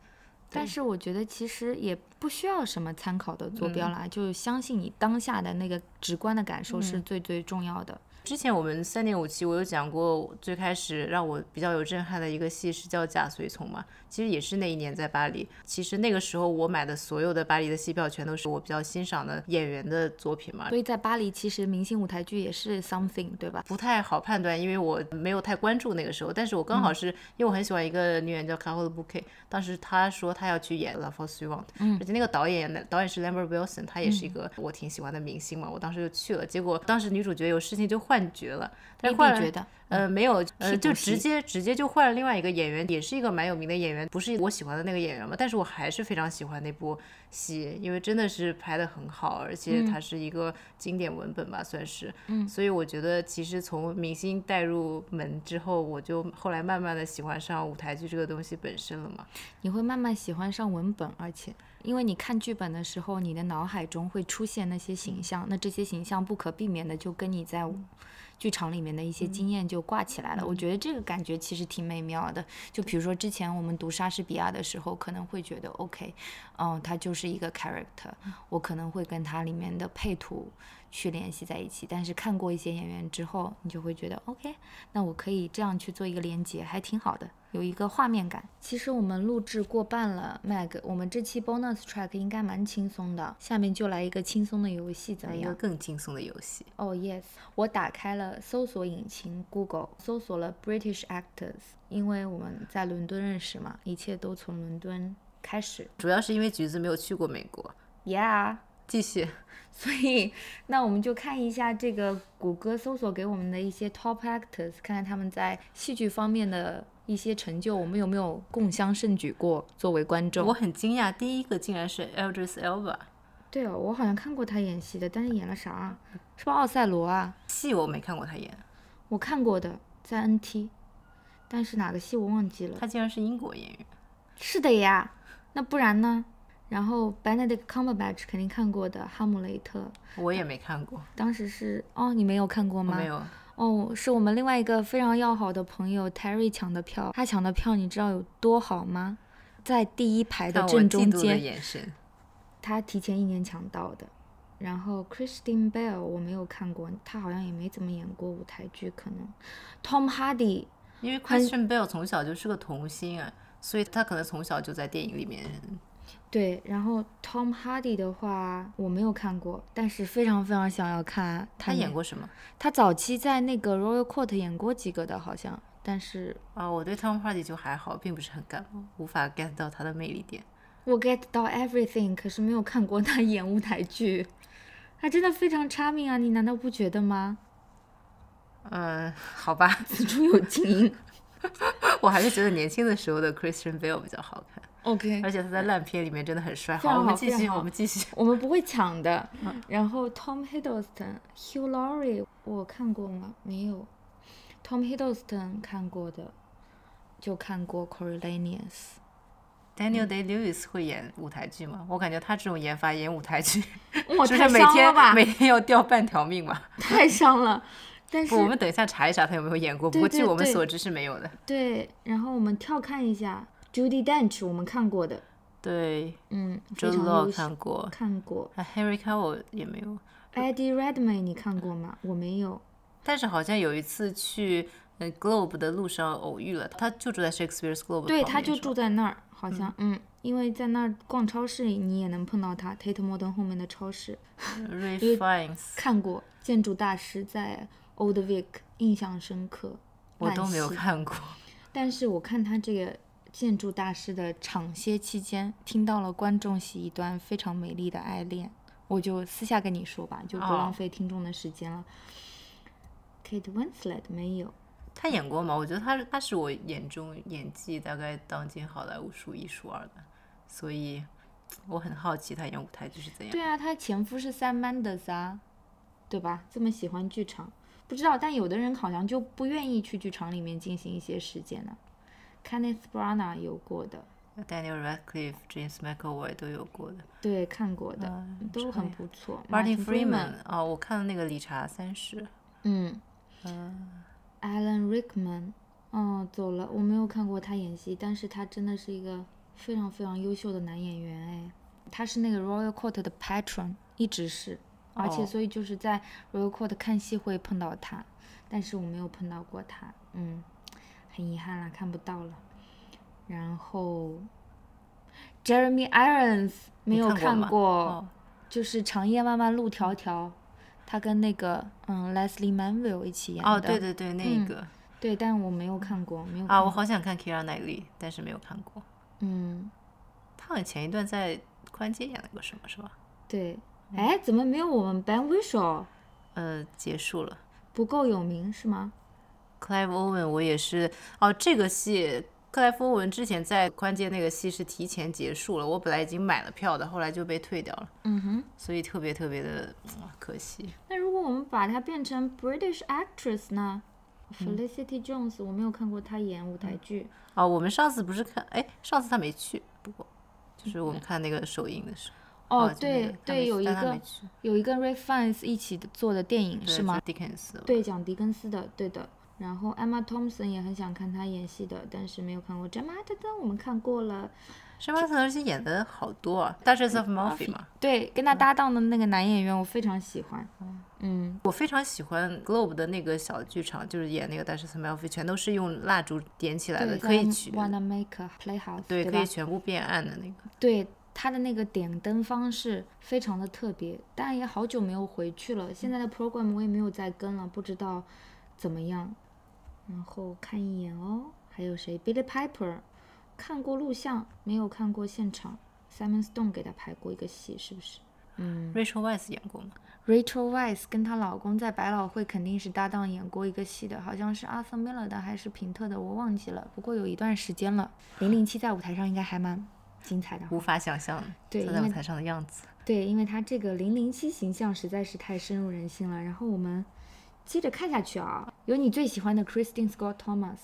S1: 但是我觉得其实也不需要什么参考的坐标啦，就相信你当下的那个直观的感受是最最重要的。
S2: 之前我们三点五期我有讲过，最开始让我比较有震撼的一个戏是叫《假随从》嘛，其实也是那一年在巴黎。其实那个时候我买的所有的巴黎的戏票全都是我比较欣赏的演员的作品嘛。
S1: 所以在巴黎，其实明星舞台剧也是 something，对吧？
S2: 不太好判断，因为我没有太关注那个时候。但是我刚好是因为我很喜欢一个女演员叫 Carole Bouquet，当时她说她要去演《La f o s u i v a n t 嗯，而且那个导演导演是 Lambert Wilson，他也是一个我挺喜欢的明星嘛。我当时就去了，结果当时女主角有事情就换。幻觉了，但换了，呃，没有，呃，就直接直接就换了另外一个演员，也是一个蛮有名的演员，不是我喜欢的那个演员嘛。但是我还是非常喜欢那部戏，因为真的是拍的很好，而且它是一个经典文本吧，算是。
S1: 嗯。
S2: 所以我觉得，其实从明星带入门之后，我就后来慢慢的喜欢上舞台剧这个东西本身了嘛。
S1: 你会慢慢喜欢上文本，而且。因为你看剧本的时候，你的脑海中会出现那些形象，那这些形象不可避免的就跟你在剧场里面的一些经验就挂起来了。我觉得这个感觉其实挺美妙的。就比如说之前我们读莎士比亚的时候，可能会觉得 OK，嗯，他就是一个 character，我可能会跟他里面的配图去联系在一起。但是看过一些演员之后，你就会觉得 OK，那我可以这样去做一个连接，还挺好的。有一个画面感。其实我们录制过半了，Mag，我们这期 bonus track 应该蛮轻松的。下面就来一个轻松的游戏，怎么样？
S2: 一个更轻松的游戏。
S1: 哦，Yes，我打开了搜索引擎 Google，搜索了 British actors，因为我们在伦敦认识嘛，一切都从伦敦开始。
S2: 主要是因为橘子没有去过美国。
S1: Yeah，
S2: 继续。
S1: 所以，那我们就看一下这个谷歌搜索给我们的一些 top actors，看看他们在戏剧方面的。一些成就，我们有没有共襄盛举过？作为观众，
S2: 我很惊讶，第一个竟然是 Eldris Elba。
S1: 对哦，我好像看过他演戏的，但是演了啥？是不是奥赛罗啊？
S2: 戏我没看过他演。
S1: 我看过的，在 NT，但是哪个戏我忘记了。
S2: 他竟然是英国演员。
S1: 是的呀，那不然呢？然后 Benedict Cumberbatch 肯定看过的，《哈姆雷特》。
S2: 我也没看过。
S1: 当时是哦，你没有看过吗？
S2: 没有。
S1: 哦，是我们另外一个非常要好的朋友 Terry 抢的票。他抢的票你知道有多好吗？在第一排的正中间。他提前一年抢到的。然后 Christine Bell 我没有看过，他好像也没怎么演过舞台剧，可能。Tom Hardy。
S2: 因为 Christine Bell 从小就是个童星啊，所以他可能从小就在电影里面。
S1: 对，然后 Tom Hardy 的话我没有看过，但是非常非常想要看
S2: 他演过什么。
S1: 他早期在那个 Royal Court 演过几个的，好像，但是
S2: 啊，我对 Tom Hardy 就还好，并不是很感冒，无法 get 到他的魅力点。
S1: 我 get 到 everything，可是没有看过他演舞台剧，他真的非常 charming 啊，你难道不觉得吗？
S2: 嗯，好吧，
S1: 此处有静音。
S2: 我还是觉得年轻的时候的 Christian Bale 比较好看。
S1: OK，
S2: 而且他在烂片里面真的很帅。
S1: 好，
S2: 我们继续，我们继续。
S1: 我们不会抢的。然后 Tom Hiddleston、Hugh Laurie，我看过吗？没有。Tom Hiddleston 看过的，就看过 Coriolanus。
S2: Daniel Day Lewis 会演舞台剧吗？我感觉他这种演法演舞台剧，
S1: 就是
S2: 每天每天要掉半条命嘛。
S1: 太伤了。但是
S2: 我们等一下查一查他有没有演过。不过据我们所知是没有的。
S1: 对，然后我们跳看一下。Judy Dench 我们看过的，
S2: 对，
S1: 嗯，
S2: 非常优看过，
S1: 看过。
S2: 啊，Harry Cavell 也没有。
S1: Eddie Redmayne 你看过吗？我没有。
S2: 但是好像有一次去呃 Globe 的路上偶遇了，他就住在 Shakespeare's Globe。
S1: 对，他就住在那儿，好像，嗯，因为在那儿逛超市你也能碰到他，Tate Modern 后面的超市。
S2: Ray Fiennes
S1: 看过，建筑大师在 Old Vic，印象深刻。
S2: 我都没有看过。
S1: 但是我看他这个。建筑大师的场歇期间，听到了观众席一段非常美丽的爱恋，我就私下跟你说吧，就不浪费听众的时间了。Kate Winslet 没有，
S2: 他演过吗？我觉得他他是我眼中演技大概当今好莱坞数一数二的，所以我很好奇他演舞台剧是怎样。
S1: 对啊，他前夫是 Sam Mendes 啊，对吧？这么喜欢剧场，不知道，但有的人好像就不愿意去剧场里面进行一些实践呢。Kenneth Branagh 有过的
S2: ，Daniel Radcliffe、James McAvoy 都有过的，
S1: 对，看过的，都很不错。
S2: Martin Freeman，哦，我看了那个《理查三世》。
S1: 嗯。Alan Rickman，哦，走了，我没有看过他演戏，但是他真的是一个非常非常优秀的男演员哎。他是那个 Royal Court 的 Patron，一直是，而且所以就是在 Royal Court 看戏会碰到他，但是我没有碰到过他，嗯。很遗憾啦，看不到了。然后，Jeremy Irons 没有看过，就是《长夜漫漫路迢迢》，他跟那个嗯 Leslie Manville 一起演的。
S2: 哦，对对对，那个。
S1: 对，但我没有看过，没有。
S2: 啊，我好想看 Kira Knightley，但是没有看过。
S1: 嗯。
S2: 他好像前一段在宽街演了个什么，是吧？
S1: 对。哎，怎么没有我们 Ben Whishaw？
S2: 呃，结束了。
S1: 不够有名是吗？
S2: 克莱夫·欧文，我也是哦。这个戏，克莱夫·欧文之前在关键那个戏是提前结束了，我本来已经买了票的，后来就被退掉了。
S1: 嗯哼，
S2: 所以特别特别的可惜。
S1: 那如果我们把它变成 British actress 呢？Felicity Jones，我没有看过她演舞台剧。
S2: 哦，我们上次不是看？哎，上次她没去，不过就是我们看那个首映的时候。
S1: 哦，对对，有一个有一个 Ray Fiennes 一起做的电影是吗
S2: ？？Dickens。
S1: 对，讲狄更斯的，对的。然后 Emma Thompson 也很想看她演戏的，但是没有看过。Gemma Arterton 我们看过了。
S2: Arterton 而且演的好多啊，Duchess of Murphy 嘛。
S1: 对，跟她搭档的那个男演员我非常喜欢。嗯，
S2: 我非常喜欢 Globe 的那个小剧场，就是演那个 Duchess of Murphy 全都是用蜡烛点起来的，可以取。
S1: Wanna make a playhouse？
S2: 对，可以全部变暗的那个。
S1: 对，他的那个点灯方式非常的特别，但也好久没有回去了。现在的 program 我也没有再跟了，不知道怎么样。然后看一眼哦，还有谁？Billy Piper，看过录像，没有看过现场。Simon Stone 给他拍过一个戏，是不是？
S2: 嗯。Rachel Weisz 演过吗
S1: ？Rachel Weisz 跟她老公在百老汇肯定是搭档演过一个戏的，好像是 Arthur Miller 的还是平特的，我忘记了。不过有一段时间了。零零七在舞台上应该还蛮精彩的。
S2: 无法想象
S1: 对，
S2: 在舞台上的样子。
S1: 对，因为他这个零零七形象实在是太深入人心了。然后我们。接着看下去啊，有你最喜欢的 Christine Scott Thomas。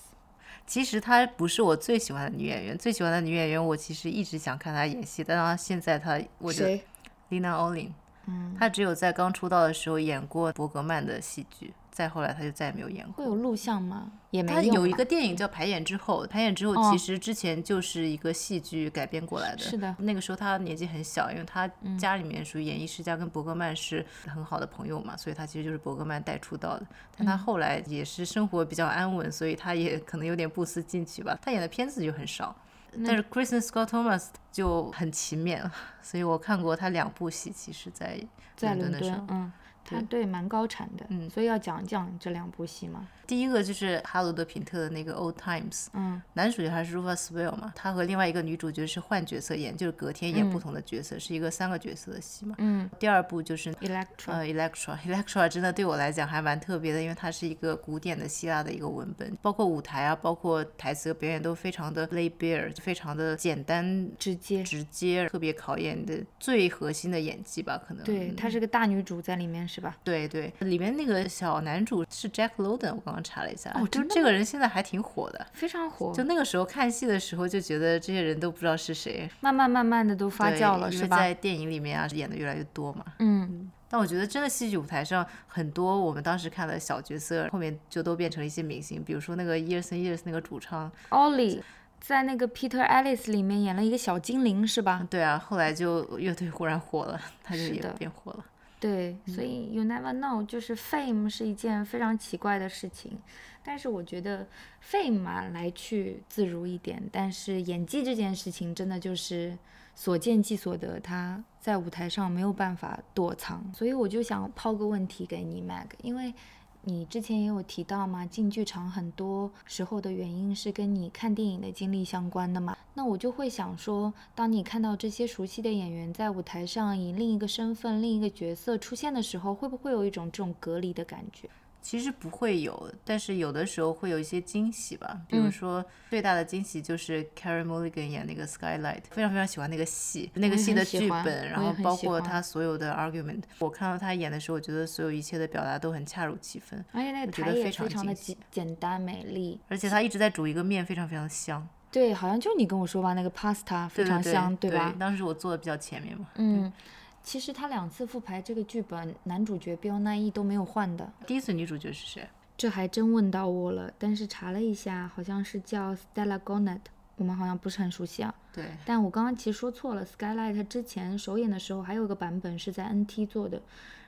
S2: 其实她不是我最喜欢的女演员，最喜欢的女演员我其实一直想看她演戏，但她现在她我觉得 Lina Olin，嗯，她只有在刚出道的时候演过伯格曼的戏剧。再后来他就再也没有演过。
S1: 会有录像吗？也没
S2: 有。他有一个电影叫《排演之后》，排演之后其实之前就是一个戏剧改编过来的。
S1: 是的。
S2: 那个时候他年纪很小，因为他家里面属于演艺世家，跟伯格曼是很好的朋友嘛，所以他其实就是伯格曼带出道的。但他后来也是生活比较安稳，所以他也 可能有点不思进取吧。他演的片子就很少。但是 Kristen Scott Thomas 就很勤勉，所以我看过他两部戏，其实在
S1: 在
S2: 伦敦的时候。
S1: 嗯。他对蛮高产的，嗯，所以要讲讲这两部戏嘛。
S2: 第一个就是哈罗德·品特的那个《Old Times》，
S1: 嗯，
S2: 男主角还是 Rufus Sewell 嘛，他和另外一个女主角是换角色演，就是隔天演不同的角色，是一个三个角色的戏嘛。
S1: 嗯。
S2: 第二部就是
S1: Electra，
S2: 呃，Electra，Electra 真的对我来讲还蛮特别的，因为它是一个古典的希腊的一个文本，包括舞台啊，包括台词和表演都非常的 lay bare，非常的简单
S1: 直接，
S2: 直接，特别考验的最核心的演技吧，可能。
S1: 对，她是个大女主在里面是吧？
S2: 对对，里面那个小男主是 Jack London，我刚刚查了一下。
S1: 哦，就
S2: 这个人现在还挺火的，
S1: 非常火。
S2: 就那个时候看戏的时候，就觉得这些人都不知道是谁。
S1: 慢慢慢慢的都发酵了，是吧？
S2: 在电影里面啊，演的越来越多嘛。
S1: 嗯。
S2: 但我觉得真的戏剧舞台上很多我们当时看的小角色，后面就都变成了一些明星。比如说那个 Years and Years 那个主唱
S1: Ollie，在那个 Peter Alice 里面演了一个小精灵，是吧？
S2: 对啊，后来就乐队忽然火了，他就也变火了。
S1: 对，所以 You never know，就是 fame 是一件非常奇怪的事情。但是我觉得 fame 嘛，来去自如一点。但是演技这件事情，真的就是所见即所得，他在舞台上没有办法躲藏。所以我就想抛个问题给你，Mag，因为。你之前也有提到嘛，进剧场很多时候的原因是跟你看电影的经历相关的嘛。那我就会想说，当你看到这些熟悉的演员在舞台上以另一个身份、另一个角色出现的时候，会不会有一种这种隔离的感觉？
S2: 其实不会有，但是有的时候会有一些惊喜吧。比如说，最大的惊喜就是 Carey Mulligan 演那个 Skylight，非常非常喜欢那个戏，那个戏的剧本，然后包括他所有的 argument。我看到他演的时候，我觉得所有一切的表达都很恰如其分，
S1: 而且那个台也非常的简简单美丽，
S2: 而且他一直在煮一个面，非常非常香。
S1: 对，好像就你跟我说吧，那个 pasta 非常香，
S2: 对
S1: 吧？
S2: 当时我坐的比较前面嘛。
S1: 嗯。其实他两次复排这个剧本，男主角标奈一都没有换的。
S2: 第一次女主角是谁？
S1: 这还真问到我了。但是查了一下，好像是叫 Stella Gonet，我们好像不是很熟悉啊。
S2: 对。
S1: 但我刚刚其实说错了，Skylight 之前首演的时候还有一个版本是在 NT 做的，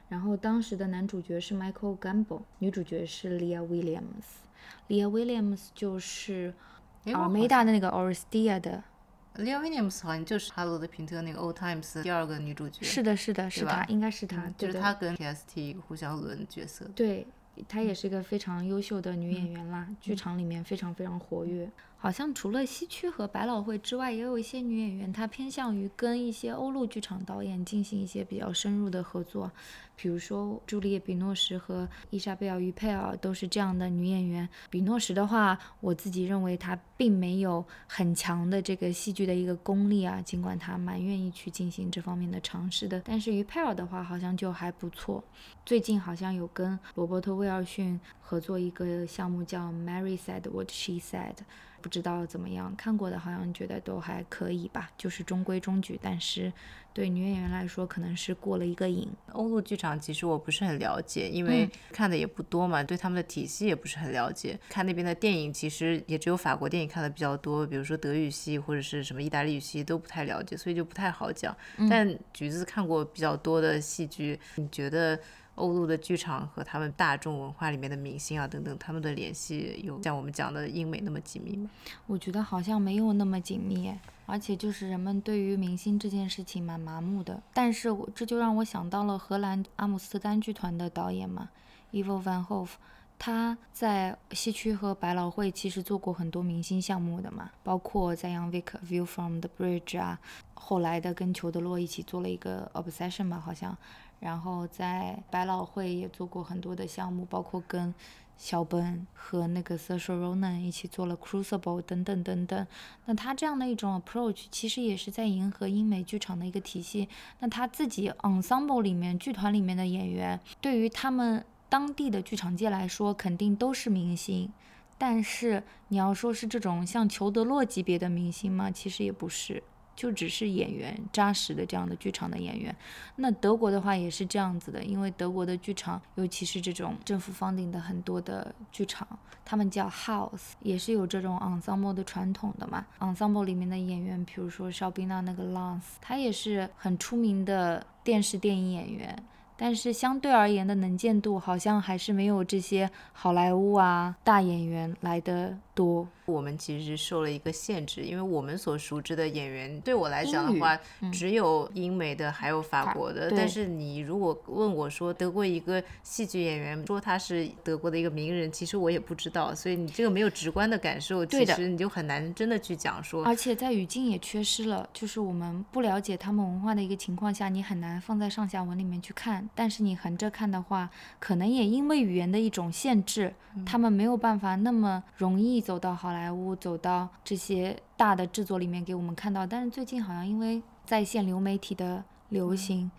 S1: 然后当时的男主角是 Michael Gambon，女主角是 Leah Williams。Leah Williams 就是奥梅达的那个 Oristia 的。
S2: Leah Williams 好像就是《哈罗的平特》那个《Old Times》第二个女主角。
S1: 是的，是的，是她，应该是她。
S2: 就是她跟 K.S.T 互相轮角色。
S1: 对，她也是一个非常优秀的女演员啦，剧场里面非常非常活跃。好像除了西区和百老汇之外，也有一些女演员，她偏向于跟一些欧陆剧场导演进行一些比较深入的合作。比如说，朱丽叶·比诺什和伊莎贝尔·于佩尔都是这样的女演员。比诺什的话，我自己认为她并没有很强的这个戏剧的一个功力啊，尽管她蛮愿意去进行这方面的尝试的。但是于佩尔的话，好像就还不错。最近好像有跟罗伯特·威尔逊合作一个项目，叫《Mary Said What She Said》。不知道怎么样。看过的好像觉得都还可以吧，就是中规中矩。但是对女演员来说，可能是过了一个瘾。
S2: 欧陆剧场其实我不是很了解，因为看的也不多嘛，对他们的体系也不是很了解。看那边的电影，其实也只有法国电影看的比较多，比如说德语系或者是什么意大利语系都不太了解，所以就不太好讲。但橘子看过比较多的戏剧，你觉得？欧陆的剧场和他们大众文化里面的明星啊等等，他们的联系有像我们讲的英美那么紧密吗？
S1: 我觉得好像没有那么紧密，而且就是人们对于明星这件事情蛮麻木的。但是我这就让我想到了荷兰阿姆斯特丹剧团的导演嘛，Evo Van Hove，他在西区和百老汇其实做过很多明星项目的嘛，包括在 Young Vic View from the Bridge 啊，后来的跟裘德洛一起做了一个 Obsession 吧，好像。然后在百老汇也做过很多的项目，包括跟小本和那个 s a s h a Ronan 一起做了 Crucible 等等等等。那他这样的一种 approach，其实也是在迎合英美剧场的一个体系。那他自己 ensemble 里面剧团里面的演员，对于他们当地的剧场界来说，肯定都是明星。但是你要说是这种像裘德洛级别的明星吗？其实也不是。就只是演员扎实的这样的剧场的演员，那德国的话也是这样子的，因为德国的剧场，尤其是这种政府方顶的很多的剧场，他们叫 house，也是有这种 ensemble 的传统的嘛。ensemble 里面的演员，比如说邵宾娜那个 Lance，他也是很出名的电视电影演员。但是相对而言的能见度好像还是没有这些好莱坞啊大演员来的多。
S2: 我们其实受了一个限制，因为我们所熟知的演员，对我来讲的话，只有英美的，还有法国的。但是你如果问我说德国一个戏剧演员，说他是德国的一个名人，其实我也不知道。所以你这个没有直观的感受，其实你就很难真的去讲说。
S1: 而且在语境也缺失了，就是我们不了解他们文化的一个情况下，你很难放在上下文里面去看。但是你横着看的话，可能也因为语言的一种限制，他们没有办法那么容易走到好莱坞，走到这些大的制作里面给我们看到。但是最近好像因为在线流媒体的流行，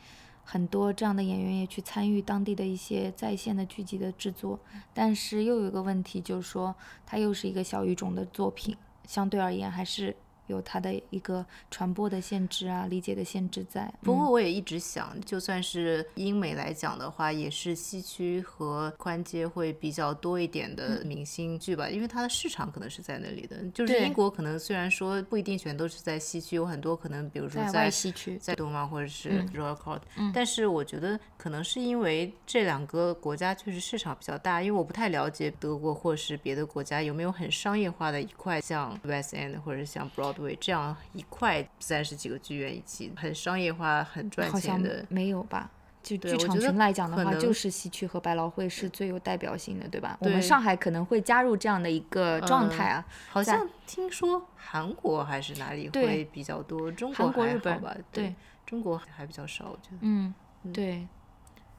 S1: 很多这样的演员也去参与当地的一些在线的剧集的制作。但是又有一个问题，就是说它又是一个小语种的作品，相对而言还是。有它的一个传播的限制啊，理解的限制在。
S2: 不过我也一直想，就算是英美来讲的话，也是西区和宽街会比较多一点的明星剧吧，因为它的市场可能是在那里的。就是英国可能虽然说不一定全都是在西区，有很多可能，比如说在
S1: 西区，
S2: 在东嘛，或者是 Royal Court。但是我觉得可能是因为这两个国家确实市场比较大，因为我不太了解德国或是别的国家有没有很商业化的一块，像 West End 或者像 Broad。对，这样一块三十几个剧院一起，很商业化、很赚钱的，
S1: 没有吧？就剧场群来讲的话，就是西区和百老汇是最有代表性的，对吧？我们上海可能会加入这样的一个状态啊。
S2: 好像听说韩国还是哪里会比较多，中
S1: 国
S2: 还好吧？对，中国还比较少，我觉得。
S1: 嗯，对。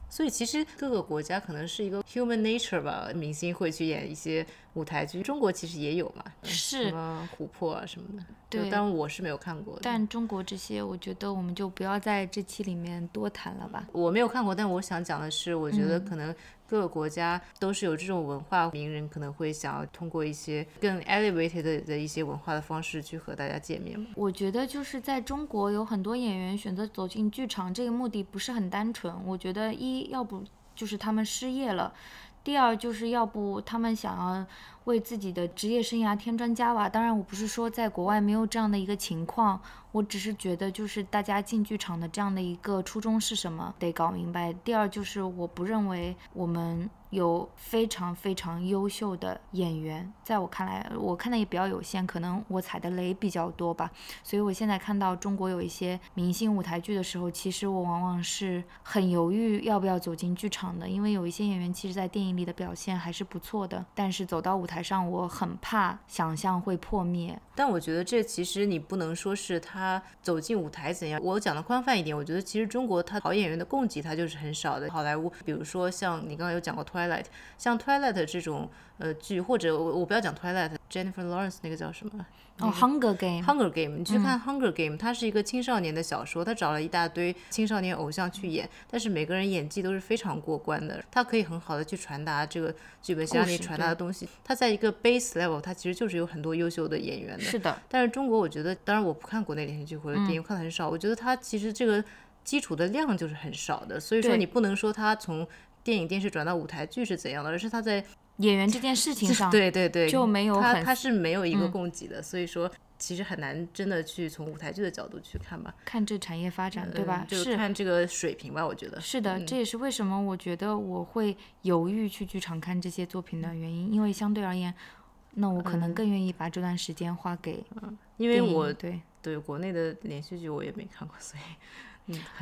S2: 所以其实各个国家可能是一个 human nature 吧，明星会去演一些舞台剧。中国其实也有嘛，
S1: 是
S2: 什么琥珀啊什么的。
S1: 对，
S2: 当然我是没有看过。
S1: 但中国这些，我觉得我们就不要在这期里面多谈了吧。
S2: 我没有看过，但我想讲的是，我觉得可能。各个国家都是有这种文化，名人可能会想要通过一些更 elevated 的一些文化的方式去和大家见面嘛。
S1: 我觉得就是在中国有很多演员选择走进剧场，这个目的不是很单纯。我觉得一要不就是他们失业了，第二就是要不他们想要为自己的职业生涯添砖加瓦。当然，我不是说在国外没有这样的一个情况。我只是觉得，就是大家进剧场的这样的一个初衷是什么，得搞明白。第二，就是我不认为我们有非常非常优秀的演员，在我看来，我看的也比较有限，可能我踩的雷比较多吧。所以我现在看到中国有一些明星舞台剧的时候，其实我往往是很犹豫要不要走进剧场的，因为有一些演员其实在电影里的表现还是不错的，但是走到舞台台上，我很怕想象会破灭。
S2: 但我觉得这其实你不能说是。他走进舞台怎样？我讲的宽泛一点，我觉得其实中国他好演员的供给他就是很少的。好莱坞，比如说像你刚刚有讲过 Twilight，像 Twilight 这种呃剧，或者我我不要讲 Twilight，Jennifer Lawrence 那个叫什么？
S1: 哦，Hunger Game，Hunger
S2: Game，你去看 Hunger Game，它是一个青少年的小说，他找了一大堆青少年偶像去演，但是每个人演技都是非常过关的，他可以很好的去传达这个剧本想让你传达的东西。他在在一个 base level，它其实就是有很多优秀的演员的。
S1: 是的。
S2: 但是中国，我觉得，当然我不看国内连续剧或者电影，看的很少。我觉得它其实这个基础的量就是很少的，所以说你不能说它从电影电视转到舞台剧是怎样的，而是它在
S1: 演员这件事情上，
S2: 对对对，
S1: 就没有
S2: 他他是没有一个供给的，所以说。其实很难真的去从舞台剧的角度去看吧，
S1: 看这产业发展，对吧？
S2: 是看这个水平吧，我觉得
S1: 是的。这也是为什么我觉得我会犹豫去剧场看这些作品的原因，因为相对而言，那我可能更愿意把这段时间花给，
S2: 因为我
S1: 对
S2: 对国内的连续剧我也没看过，所以。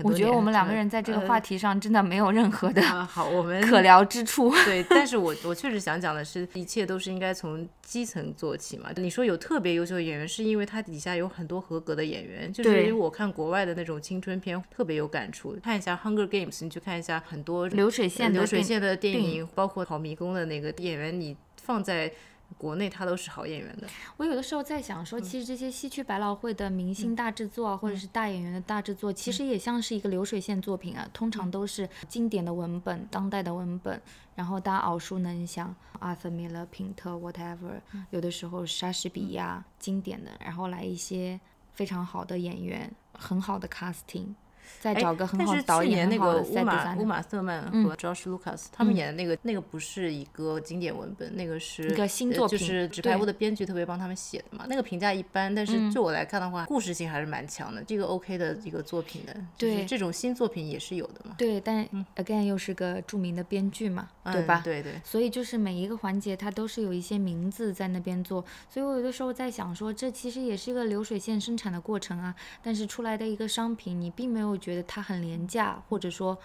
S1: 我觉得我们两个人在这个话题上真的没有任何的
S2: 好我们
S1: 可聊之处。
S2: 对，但是我我确实想讲的是，一切都是应该从基层做起嘛。你说有特别优秀的演员，是因为他底下有很多合格的演员。就是因为我看国外的那种青春片特别有感触，看一下《Hunger Games》，你去看一下很多
S1: 流水线
S2: 流水线
S1: 的
S2: 电影，包括跑迷宫的那个演员，你放在。国内他都是好演员的。
S1: 我有的时候在想说，其实这些西区百老汇的明星大制作啊，或者是大演员的大制作，其实也像是一个流水线作品啊。通常都是经典的文本、当代的文本，然后大家耳熟能详，阿瑟米勒、品特，whatever。有的时候莎士比亚经典的，然后来一些非常好的演员，很好的 casting。再找个很好的导演，
S2: 那个乌马乌马瑟曼和 Josh Lucas 他们演的那个那个不是一个经典文本，那个是
S1: 一个新作
S2: 品，就是纸牌屋的编剧特别帮他们写的嘛。那个评价一般，但是就我来看的话，故事性还是蛮强的，这个 OK 的一个作品的。
S1: 对，
S2: 这种新作品也是有的嘛。
S1: 对，但 Again 又是个著名的编剧嘛，对吧？
S2: 对对。
S1: 所以就是每一个环节它都是有一些名字在那边做，所以我有的时候在想说，这其实也是一个流水线生产的过程啊。但是出来的一个商品，你并没有觉得它很廉价。或者说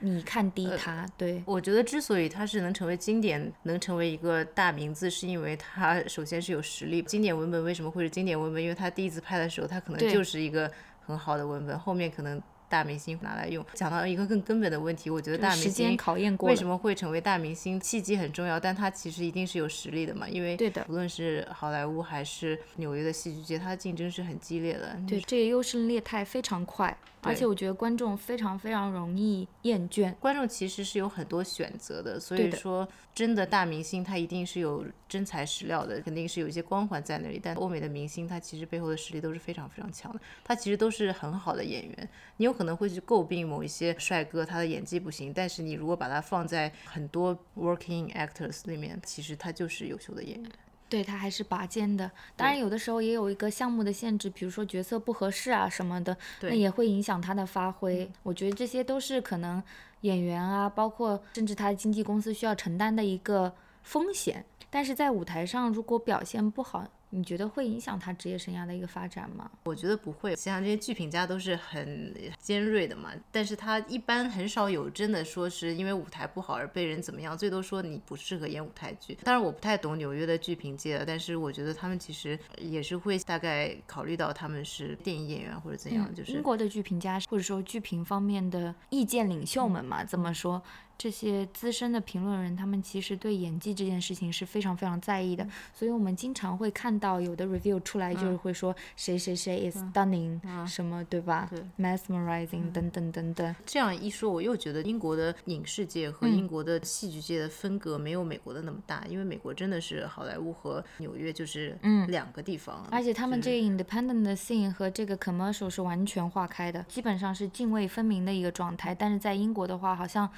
S1: 你看低它，对
S2: 我觉得之所以它是能成为经典，能成为一个大名字，是因为它首先是有实力。经典文本为什么会是经典文本？因为它第一次拍的时候，它可能就是一个很好的文本，后面可能。大明星拿来用，讲到一个更根本的问题，我觉得大明星考验过为什么会成为大明星，契机很重要，但他其实一定是有实力的嘛，因为
S1: 对的，
S2: 无论是好莱坞还是纽约的戏剧界，它的竞争是很激烈的。
S1: 对，这个优胜劣汰非常快，而且我觉得观众非常非常容易厌倦。
S2: 观众其实是有很多选择的，所以说真的大明星他一定是有真材实料的，肯定是有一些光环在那里。但欧美的明星他其实背后的实力都是非常非常强的，他其实都是很好的演员，你有可能。会去诟病某一些帅哥，他的演技不行。但是你如果把他放在很多 working actors 里面，其实他就是优秀的演员。
S1: 对他还是拔尖的。当然有的时候也有一个项目的限制，比如说角色不合适啊什么的，那也会影响他的发挥。我觉得这些都是可能演员啊，包括甚至他的经纪公司需要承担的一个风险。但是在舞台上如果表现不好，你觉得会影响他职业生涯的一个发展吗？
S2: 我觉得不会，像这些剧评家都是很尖锐的嘛，但是他一般很少有真的说是因为舞台不好而被人怎么样，最多说你不适合演舞台剧。当然我不太懂纽约的剧评界，但是我觉得他们其实也是会大概考虑到他们是电影演员或者怎样，就是
S1: 英国的剧评家或者说剧评方面的意见领袖们嘛，这么说。这些资深的评论人，他们其实对演技这件事情是非常非常在意的，所以我们经常会看到有的 review 出来就是会说谁谁谁 is stunning 什么，对吧？mesmerizing 等等等等。
S2: 这样一说，我又觉得英国的影视界和英国的戏剧界的分隔没有美国的那么大，因为美国真的是好莱坞和纽约就是两个地方，
S1: 而且他们这个 independent 的 scene 和这个 commercial 是完全划开的，基本上是泾渭分明的一个状态。但是在英国的话，好像。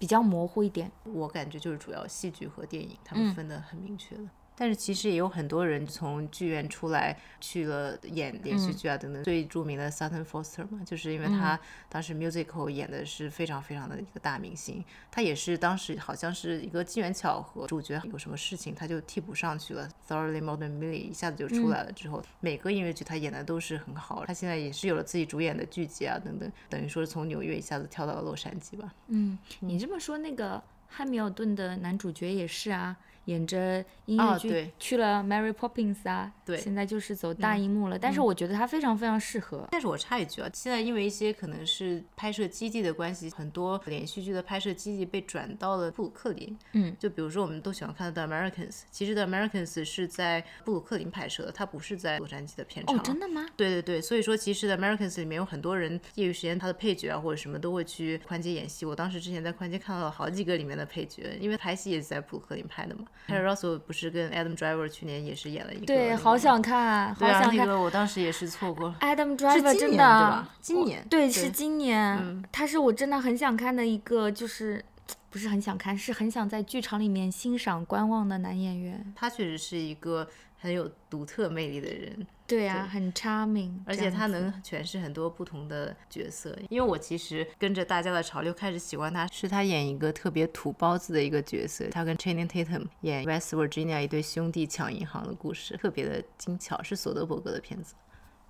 S1: 比较模糊一点，
S2: 我感觉就是主要戏剧和电影，他们分得很明确了。但是其实也有很多人从剧院出来去了演连续剧啊等等。最著名的 Sutton Foster 嘛，就是因为他当时 musical 演的是非常非常的一个大明星。他也是当时好像是一个机缘巧合，主角有什么事情他就替补上去了。Thoroughly Modern Millie 一下子就出来了之后，每个音乐剧他演的都是很好。他现在也是有了自己主演的剧集啊等等，等于说是从纽约一下子跳到了洛杉矶吧。
S1: 嗯，你这么说，那个汉密尔顿的男主角也是啊。演着音乐剧去了 Mary Poppins 啊，
S2: 对，
S1: 现在就是走大荧幕了。但是我觉得他非常非常适合。
S2: 但是我插一句啊，现在因为一些可能是拍摄基地的关系，很多连续剧的拍摄基地被转到了布鲁克林。
S1: 嗯，
S2: 就比如说我们都喜欢看的 Americans，其实的 Americans 是在布鲁克林拍摄的，它不是在洛杉矶的片场。哦，
S1: 真的吗？
S2: 对对对，所以说其实的 Americans 里面有很多人业余时间他的配角啊或者什么都会去宽街演戏。我当时之前在宽街看到了好几个里面的配角，因为拍戏也是在布鲁克林拍的嘛。还有 Russell 不是跟 Adam Driver 去年也是演了一个？
S1: 对，好想看，好想看。
S2: 那个我当时也是错过了。
S1: Adam Driver 真的，对
S2: 吧？今年，
S1: 对，是今年。他是我真的很想看的一个，就是不是很想看，是很想在剧场里面欣赏、观望的男演员。
S2: 他确实是一个。很有独特魅力的人，
S1: 对啊，很 charming，
S2: 而且他能诠释很多不同的角色。因为我其实跟着大家的潮流开始喜欢他，是他演一个特别土包子的一个角色。他跟 Channing Tatum 演 West Virginia 一对兄弟抢银行的故事，特别的精巧，是索德伯格的片子。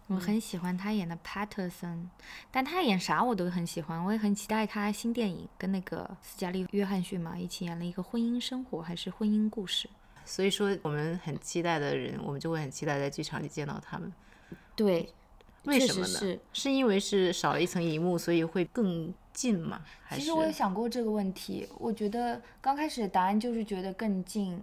S1: 我很喜欢他演的 Patterson，但他演啥我都很喜欢，我也很期待他新电影，跟那个斯嘉丽·约翰逊嘛一起演了一个婚姻生活还是婚姻故事。
S2: 所以说，我们很期待的人，我们就会很期待在剧场里见到他们。
S1: 对，
S2: 为什么呢？是因为是少了一层荧幕，所以会更近吗？
S1: 其实我也想过这个问题。我觉得刚开始的答案就是觉得更近，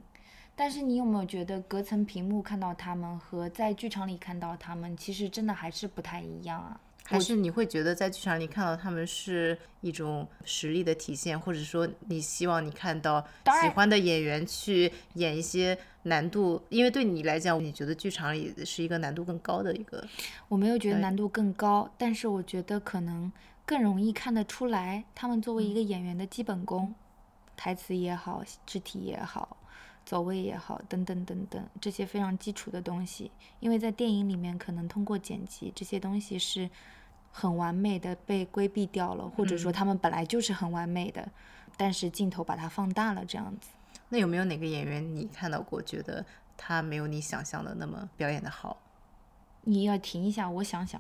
S1: 但是你有没有觉得隔层屏幕看到他们和在剧场里看到他们，其实真的还是不太一样啊？
S2: 还是你会觉得在剧场里看到他们是一种实力的体现，或者说你希望你看到喜欢的演员去演一些难度，因为对你来讲，你觉得剧场里是一个难度更高的一个。
S1: 我没有觉得难度更高，但是我觉得可能更容易看得出来，他们作为一个演员的基本功，台词也好，肢体也好，走位也好，等等等等这些非常基础的东西，因为在电影里面可能通过剪辑这些东西是。很完美的被规避掉了，或者说他们本来就是很完美的，但是镜头把它放大了，这样子。
S2: 那有没有哪个演员你看到过，觉得他没有你想象的那么表演的好？
S1: 你要停一下，我想想，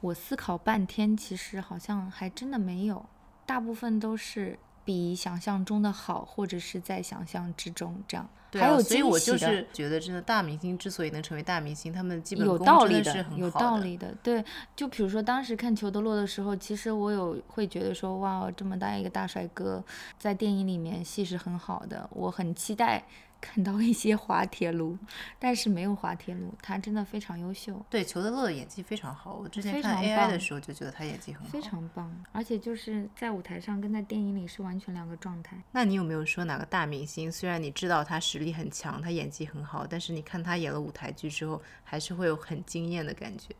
S1: 我思考半天，其实好像还真的没有，大部分都是。比想象中的好，或者是在想象之中这样，还有
S2: 所以我就是觉得，真的大明星之所以能成为大明星，他们基本
S1: 有道理
S2: 的，
S1: 有道理的。对，就比如说当时看裘德洛的时候，其实我有会觉得说，哇，这么大一个大帅哥，在电影里面戏是很好的，我很期待。看到一些滑铁卢，但是没有滑铁卢，他真的非常优秀。
S2: 对，裘德洛的演技非常好，我之前看 AI 的时候就觉得他演技很好，
S1: 非常棒。而且就是在舞台上跟在电影里是完全两个状态。
S2: 那你有没有说哪个大明星，虽然你知道他实力很强，他演技很好，但是你看他演了舞台剧之后，还是会有很惊艳的感觉？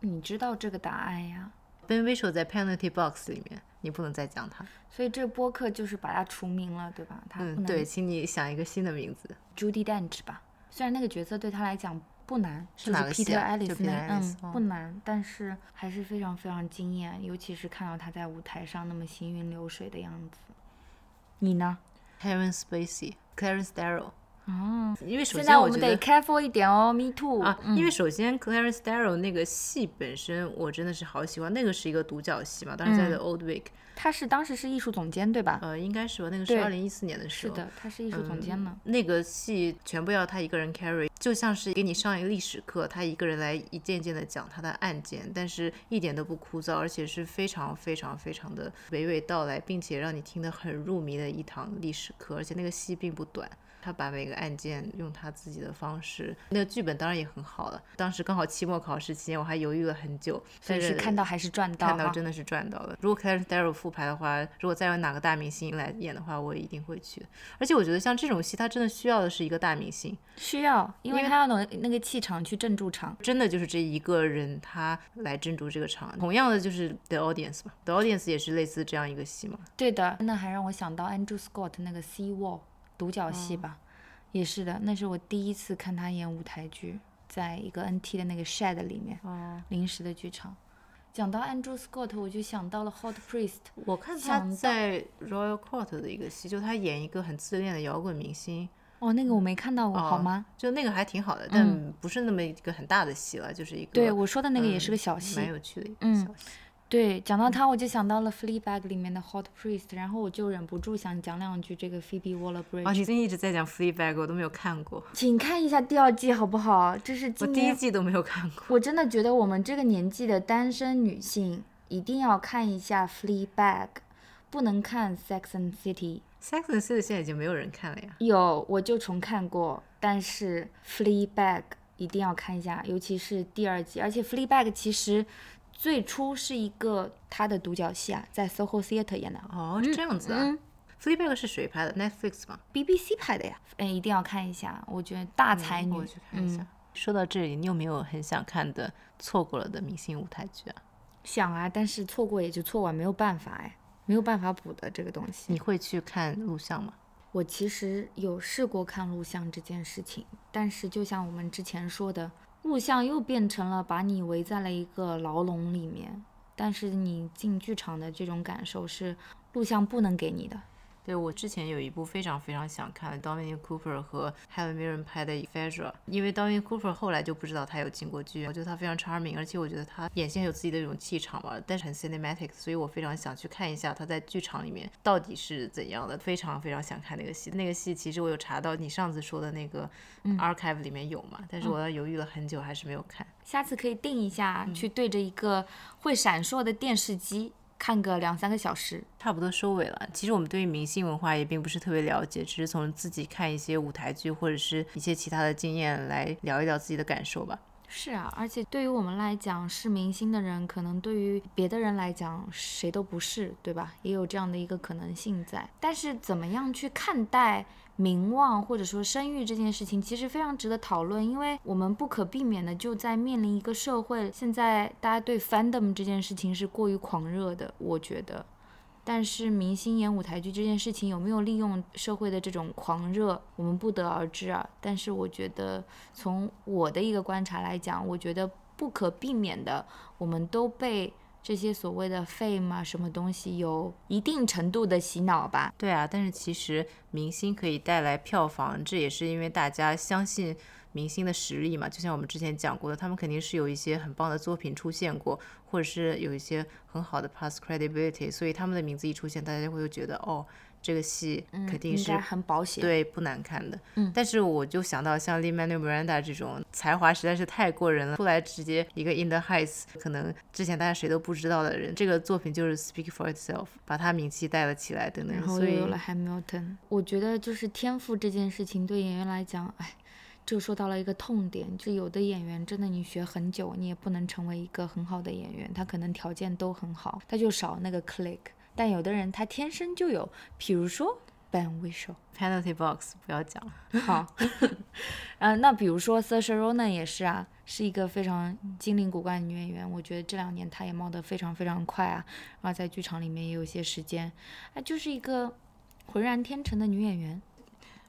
S1: 你知道这个答案呀
S2: ？Ben Whishaw 在 Penalty Box 里面。你不能再讲他，
S1: 所以这个播客就是把他除名了，对吧？他
S2: 嗯，对，请你想一个新的名字
S1: ，Judy Dench 吧。虽然那个角色对他来讲不难，
S2: 是哪个
S1: ？Peter Ellis 嗯，不难，但是还是非常非常惊艳，尤其是看到他在舞台上那么行云流水的样子。你呢
S2: ？Kevin Spacey，Clarence Darrow。
S1: 哦，
S2: 因为首
S1: 先我们得 careful 一点哦，Me too
S2: 啊。因为首先 Clarence Darrow 那个戏本身我真的是好喜欢，那个是一个独角戏嘛，当时在 The Old Vic。
S1: 他是当时是艺术总监对吧？
S2: 呃，应该是吧，那个是二零一四年的时
S1: 候。是的，他是艺术总监呢。
S2: 那个戏全部要他一个人 carry，就像是给你上一个历史课，他一个人来一件件的讲他的案件，但是一点都不枯燥，而且是非常非常非常的娓娓道来，并且让你听得很入迷的一堂历史课，而且那个戏并不短。他把每个案件用他自己的方式，那个剧本当然也很好了。当时刚好期末考试期间，我还犹豫了很久，但是
S1: 看到还是赚到，
S2: 看到真的是赚到了。如果开始 Daryl 复排的话，如果再有哪个大明星来演的话，我也一定会去。而且我觉得像这种戏，他真的需要的是一个大明星，
S1: 需要，因为他要能那个气场去镇住场。
S2: 真的就是这一个人，他来镇住这个场。同样的就是 The Audience 吧，The Audience 也是类似这样一个戏嘛。
S1: 对的，那还让我想到 Andrew Scott 那个 Sea Wall。独角戏吧，也是的，那是我第一次看他演舞台剧，在一个 NT 的那个 shed 里面，临时的剧场。讲到 Andrew Scott，我就想到了 Hot Priest。
S2: 我看他在 Royal Court 的一个戏，就他演一个很自恋的摇滚明星。
S1: 哦，那个我没看到过，好吗？
S2: 就那个还挺好的，但不是那么一个很大的戏了，就是一个。
S1: 对我说的那个也是个小戏，
S2: 蛮有趣的一
S1: 个小戏。对，讲到他，我就想到了《Fleabag》里面的 Hot Priest，然后我就忍不住想讲两句这个 Phoebe Waller-Bridge。
S2: 啊，你最近一直在讲《Fleabag》，我都没有看过。
S1: 请看一下第二季好不好？这是
S2: 我第一季都没有看过。
S1: 我真的觉得我们这个年纪的单身女性一定要看一下《Fleabag》，不能看《Sex and City》。
S2: 《Sex and City》现在已经没有人看了呀。
S1: 有，我就重看过，但是《Fleabag》一定要看一下，尤其是第二季。而且《Fleabag》其实。最初是一个他的独角戏啊，在 SoHo Theatre 演的。
S2: 哦，是这样子啊。Fleabag 是谁拍的？Netflix 吗
S1: ？BBC 拍的呀。哎，一定要看一下，我觉得大才女。
S2: 我去看一下。说到这里，你有没有很想看的错过了的明星舞台剧啊？
S1: 想啊，但是错过也就错过，没有办法哎，没有办法补的这个东西。
S2: 你会去看录像吗？
S1: 我其实有试过看录像这件事情，但是就像我们之前说的，录像又变成了把你围在了一个牢笼里面，但是你进剧场的这种感受是录像不能给你的。
S2: 对我之前有一部非常非常想看的 Dominic Cooper 和 Helen Mirren 拍的《e e a 因为 Dominic Cooper 后来就不知道他有进过剧，我觉得他非常 charming，而且我觉得他眼线有自己的一种气场吧，但是很 cinematic，所以我非常想去看一下他在剧场里面到底是怎样的，非常非常想看那个戏。那个戏其实我有查到你上次说的那个 archive 里面有嘛，但是我要犹豫了很久还是没有看。
S1: 下次可以定一下，去对着一个会闪烁的电视机。看个两三个小时，
S2: 差不多收尾了。其实我们对于明星文化也并不是特别了解，只是从自己看一些舞台剧或者是一些其他的经验来聊一聊自己的感受吧。
S1: 是啊，而且对于我们来讲，是明星的人，可能对于别的人来讲，谁都不是，对吧？也有这样的一个可能性在。但是怎么样去看待？名望或者说声誉这件事情，其实非常值得讨论，因为我们不可避免的就在面临一个社会，现在大家对 fandom 这件事情是过于狂热的，我觉得。但是明星演舞台剧这件事情有没有利用社会的这种狂热，我们不得而知啊。但是我觉得，从我的一个观察来讲，我觉得不可避免的，我们都被。这些所谓的 fame 啊，什么东西有一定程度的洗脑吧？
S2: 对啊，但是其实明星可以带来票房，这也是因为大家相信明星的实力嘛。就像我们之前讲过的，他们肯定是有一些很棒的作品出现过，或者是有一些很好的 past credibility，所以他们的名字一出现，大家就会觉得哦。这个戏肯定是
S1: 很保险，
S2: 对，不难看的。嗯，但是我就想到像 Lin-Manuel Miranda 这种才华实在是太过人了，出来直接一个 In the Heights，可能之前大家谁都不知道的人，这个作品就是 Speak for itself，把他名气带了起来，等等。
S1: 然后又有了 Hamilton，我觉得就是天赋这件事情对演员来讲，哎，就说到了一个痛点，就有的演员真的你学很久，你也不能成为一个很好的演员，他可能条件都很好，他就少那个 click。但有的人他天生就有，比如说 Ben Whishaw，Penalty
S2: Box 不要讲。
S1: 好，嗯，那比如说 Saoirse Ronan 也是啊，是一个非常精灵古怪的女演员。我觉得这两年她也冒得非常非常快啊，然后在剧场里面也有一些时间，啊，就是一个浑然天成的女演员。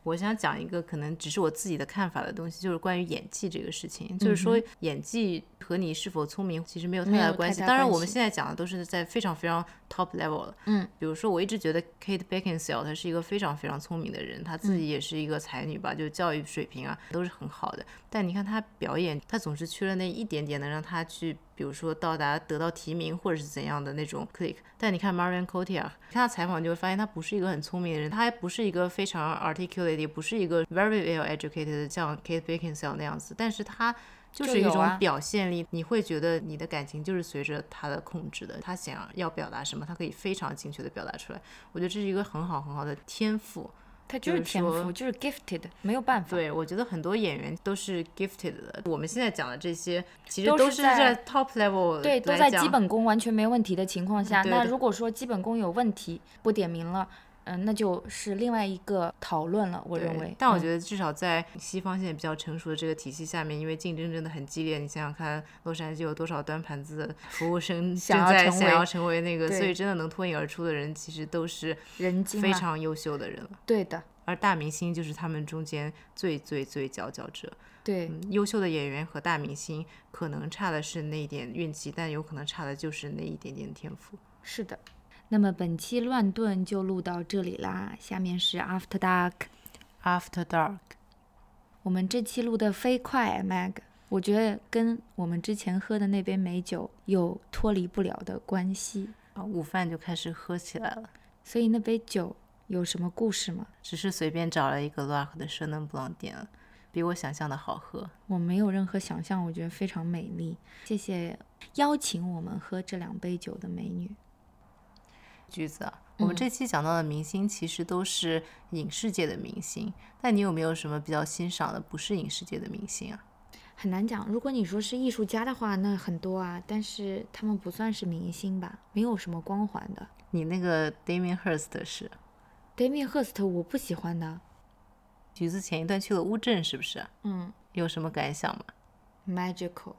S2: 我想讲一个可能只是我自己的看法的东西，就是关于演技这个事情。就是说，演技和你是否聪明其实没有太大的关系。当然，我们现在讲的都是在非常非常 top level 了。嗯，比如说，我一直觉得 Kate Beckinsale 她是一个非常非常聪明的人，她自己也是一个才女吧，就教育水平啊都是很好的。但你看她表演，她总是缺了那一点点能让她去。比如说到达得到提名或者是怎样的那种 click，但你看 Marion Cotillard，看他采访就会发现他不是一个很聪明的人，他还不是一个非常 articulate，也不是一个 very well educated，像 Kate Beckinsale 那样子，但是他就是一种表现力，你会觉得你的感情就是随着他的控制的，他想要表达什么，他可以非常精确的表达出来，我觉得这是一个很好很好的天赋。
S1: 他就是天赋，就是 gifted，没有办法。
S2: 对，我觉得很多演员都是 gifted 的。我们现在讲的这些，其实都是在 top level，
S1: 对，都在基本功完全没问题的情况下。那如果说基本功有问题，不点名了。嗯，那就是另外一个讨论了。我认为，
S2: 但我觉得至少在西方现在比较成熟的这个体系下面，因为竞争真的很激烈。你想想看，洛杉矶有多少端盘子的服务生 正在想要成为那个，所以真的能脱颖而出的人，其实都是
S1: 人
S2: 非常优秀的人了。
S1: 对的，
S2: 而大明星就是他们中间最最最佼佼者。
S1: 对，
S2: 优秀的演员和大明星可能差的是那一点运气，但有可能差的就是那一点点天赋。
S1: 是的。那么本期乱炖就录到这里啦，下面是 After
S2: Dark，After Dark。
S1: 我们这期录的飞快，Mag，我觉得跟我们之前喝的那杯美酒有脱离不了的关系。
S2: 啊，午饭就开始喝起来了。
S1: 所以那杯酒有什么故事吗？
S2: 只是随便找了一个 Lock 的圣能布朗点了，比我想象的好喝。
S1: 我没有任何想象，我觉得非常美丽。谢谢邀请我们喝这两杯酒的美女。
S2: 句子啊，我们这期讲到的明星其实都是影视界的明星，但你有没有什么比较欣赏的不是影视界的明星啊？
S1: 很难讲。如果你说是艺术家的话，那很多啊，但是他们不算是明星吧，没有什么光环的。
S2: 你那个 Damien Hirst 是
S1: ？Damien Hirst 我不喜欢的。
S2: 橘子前一段去了乌镇，是不是？
S1: 嗯。
S2: 有什么感想吗
S1: ？Magical。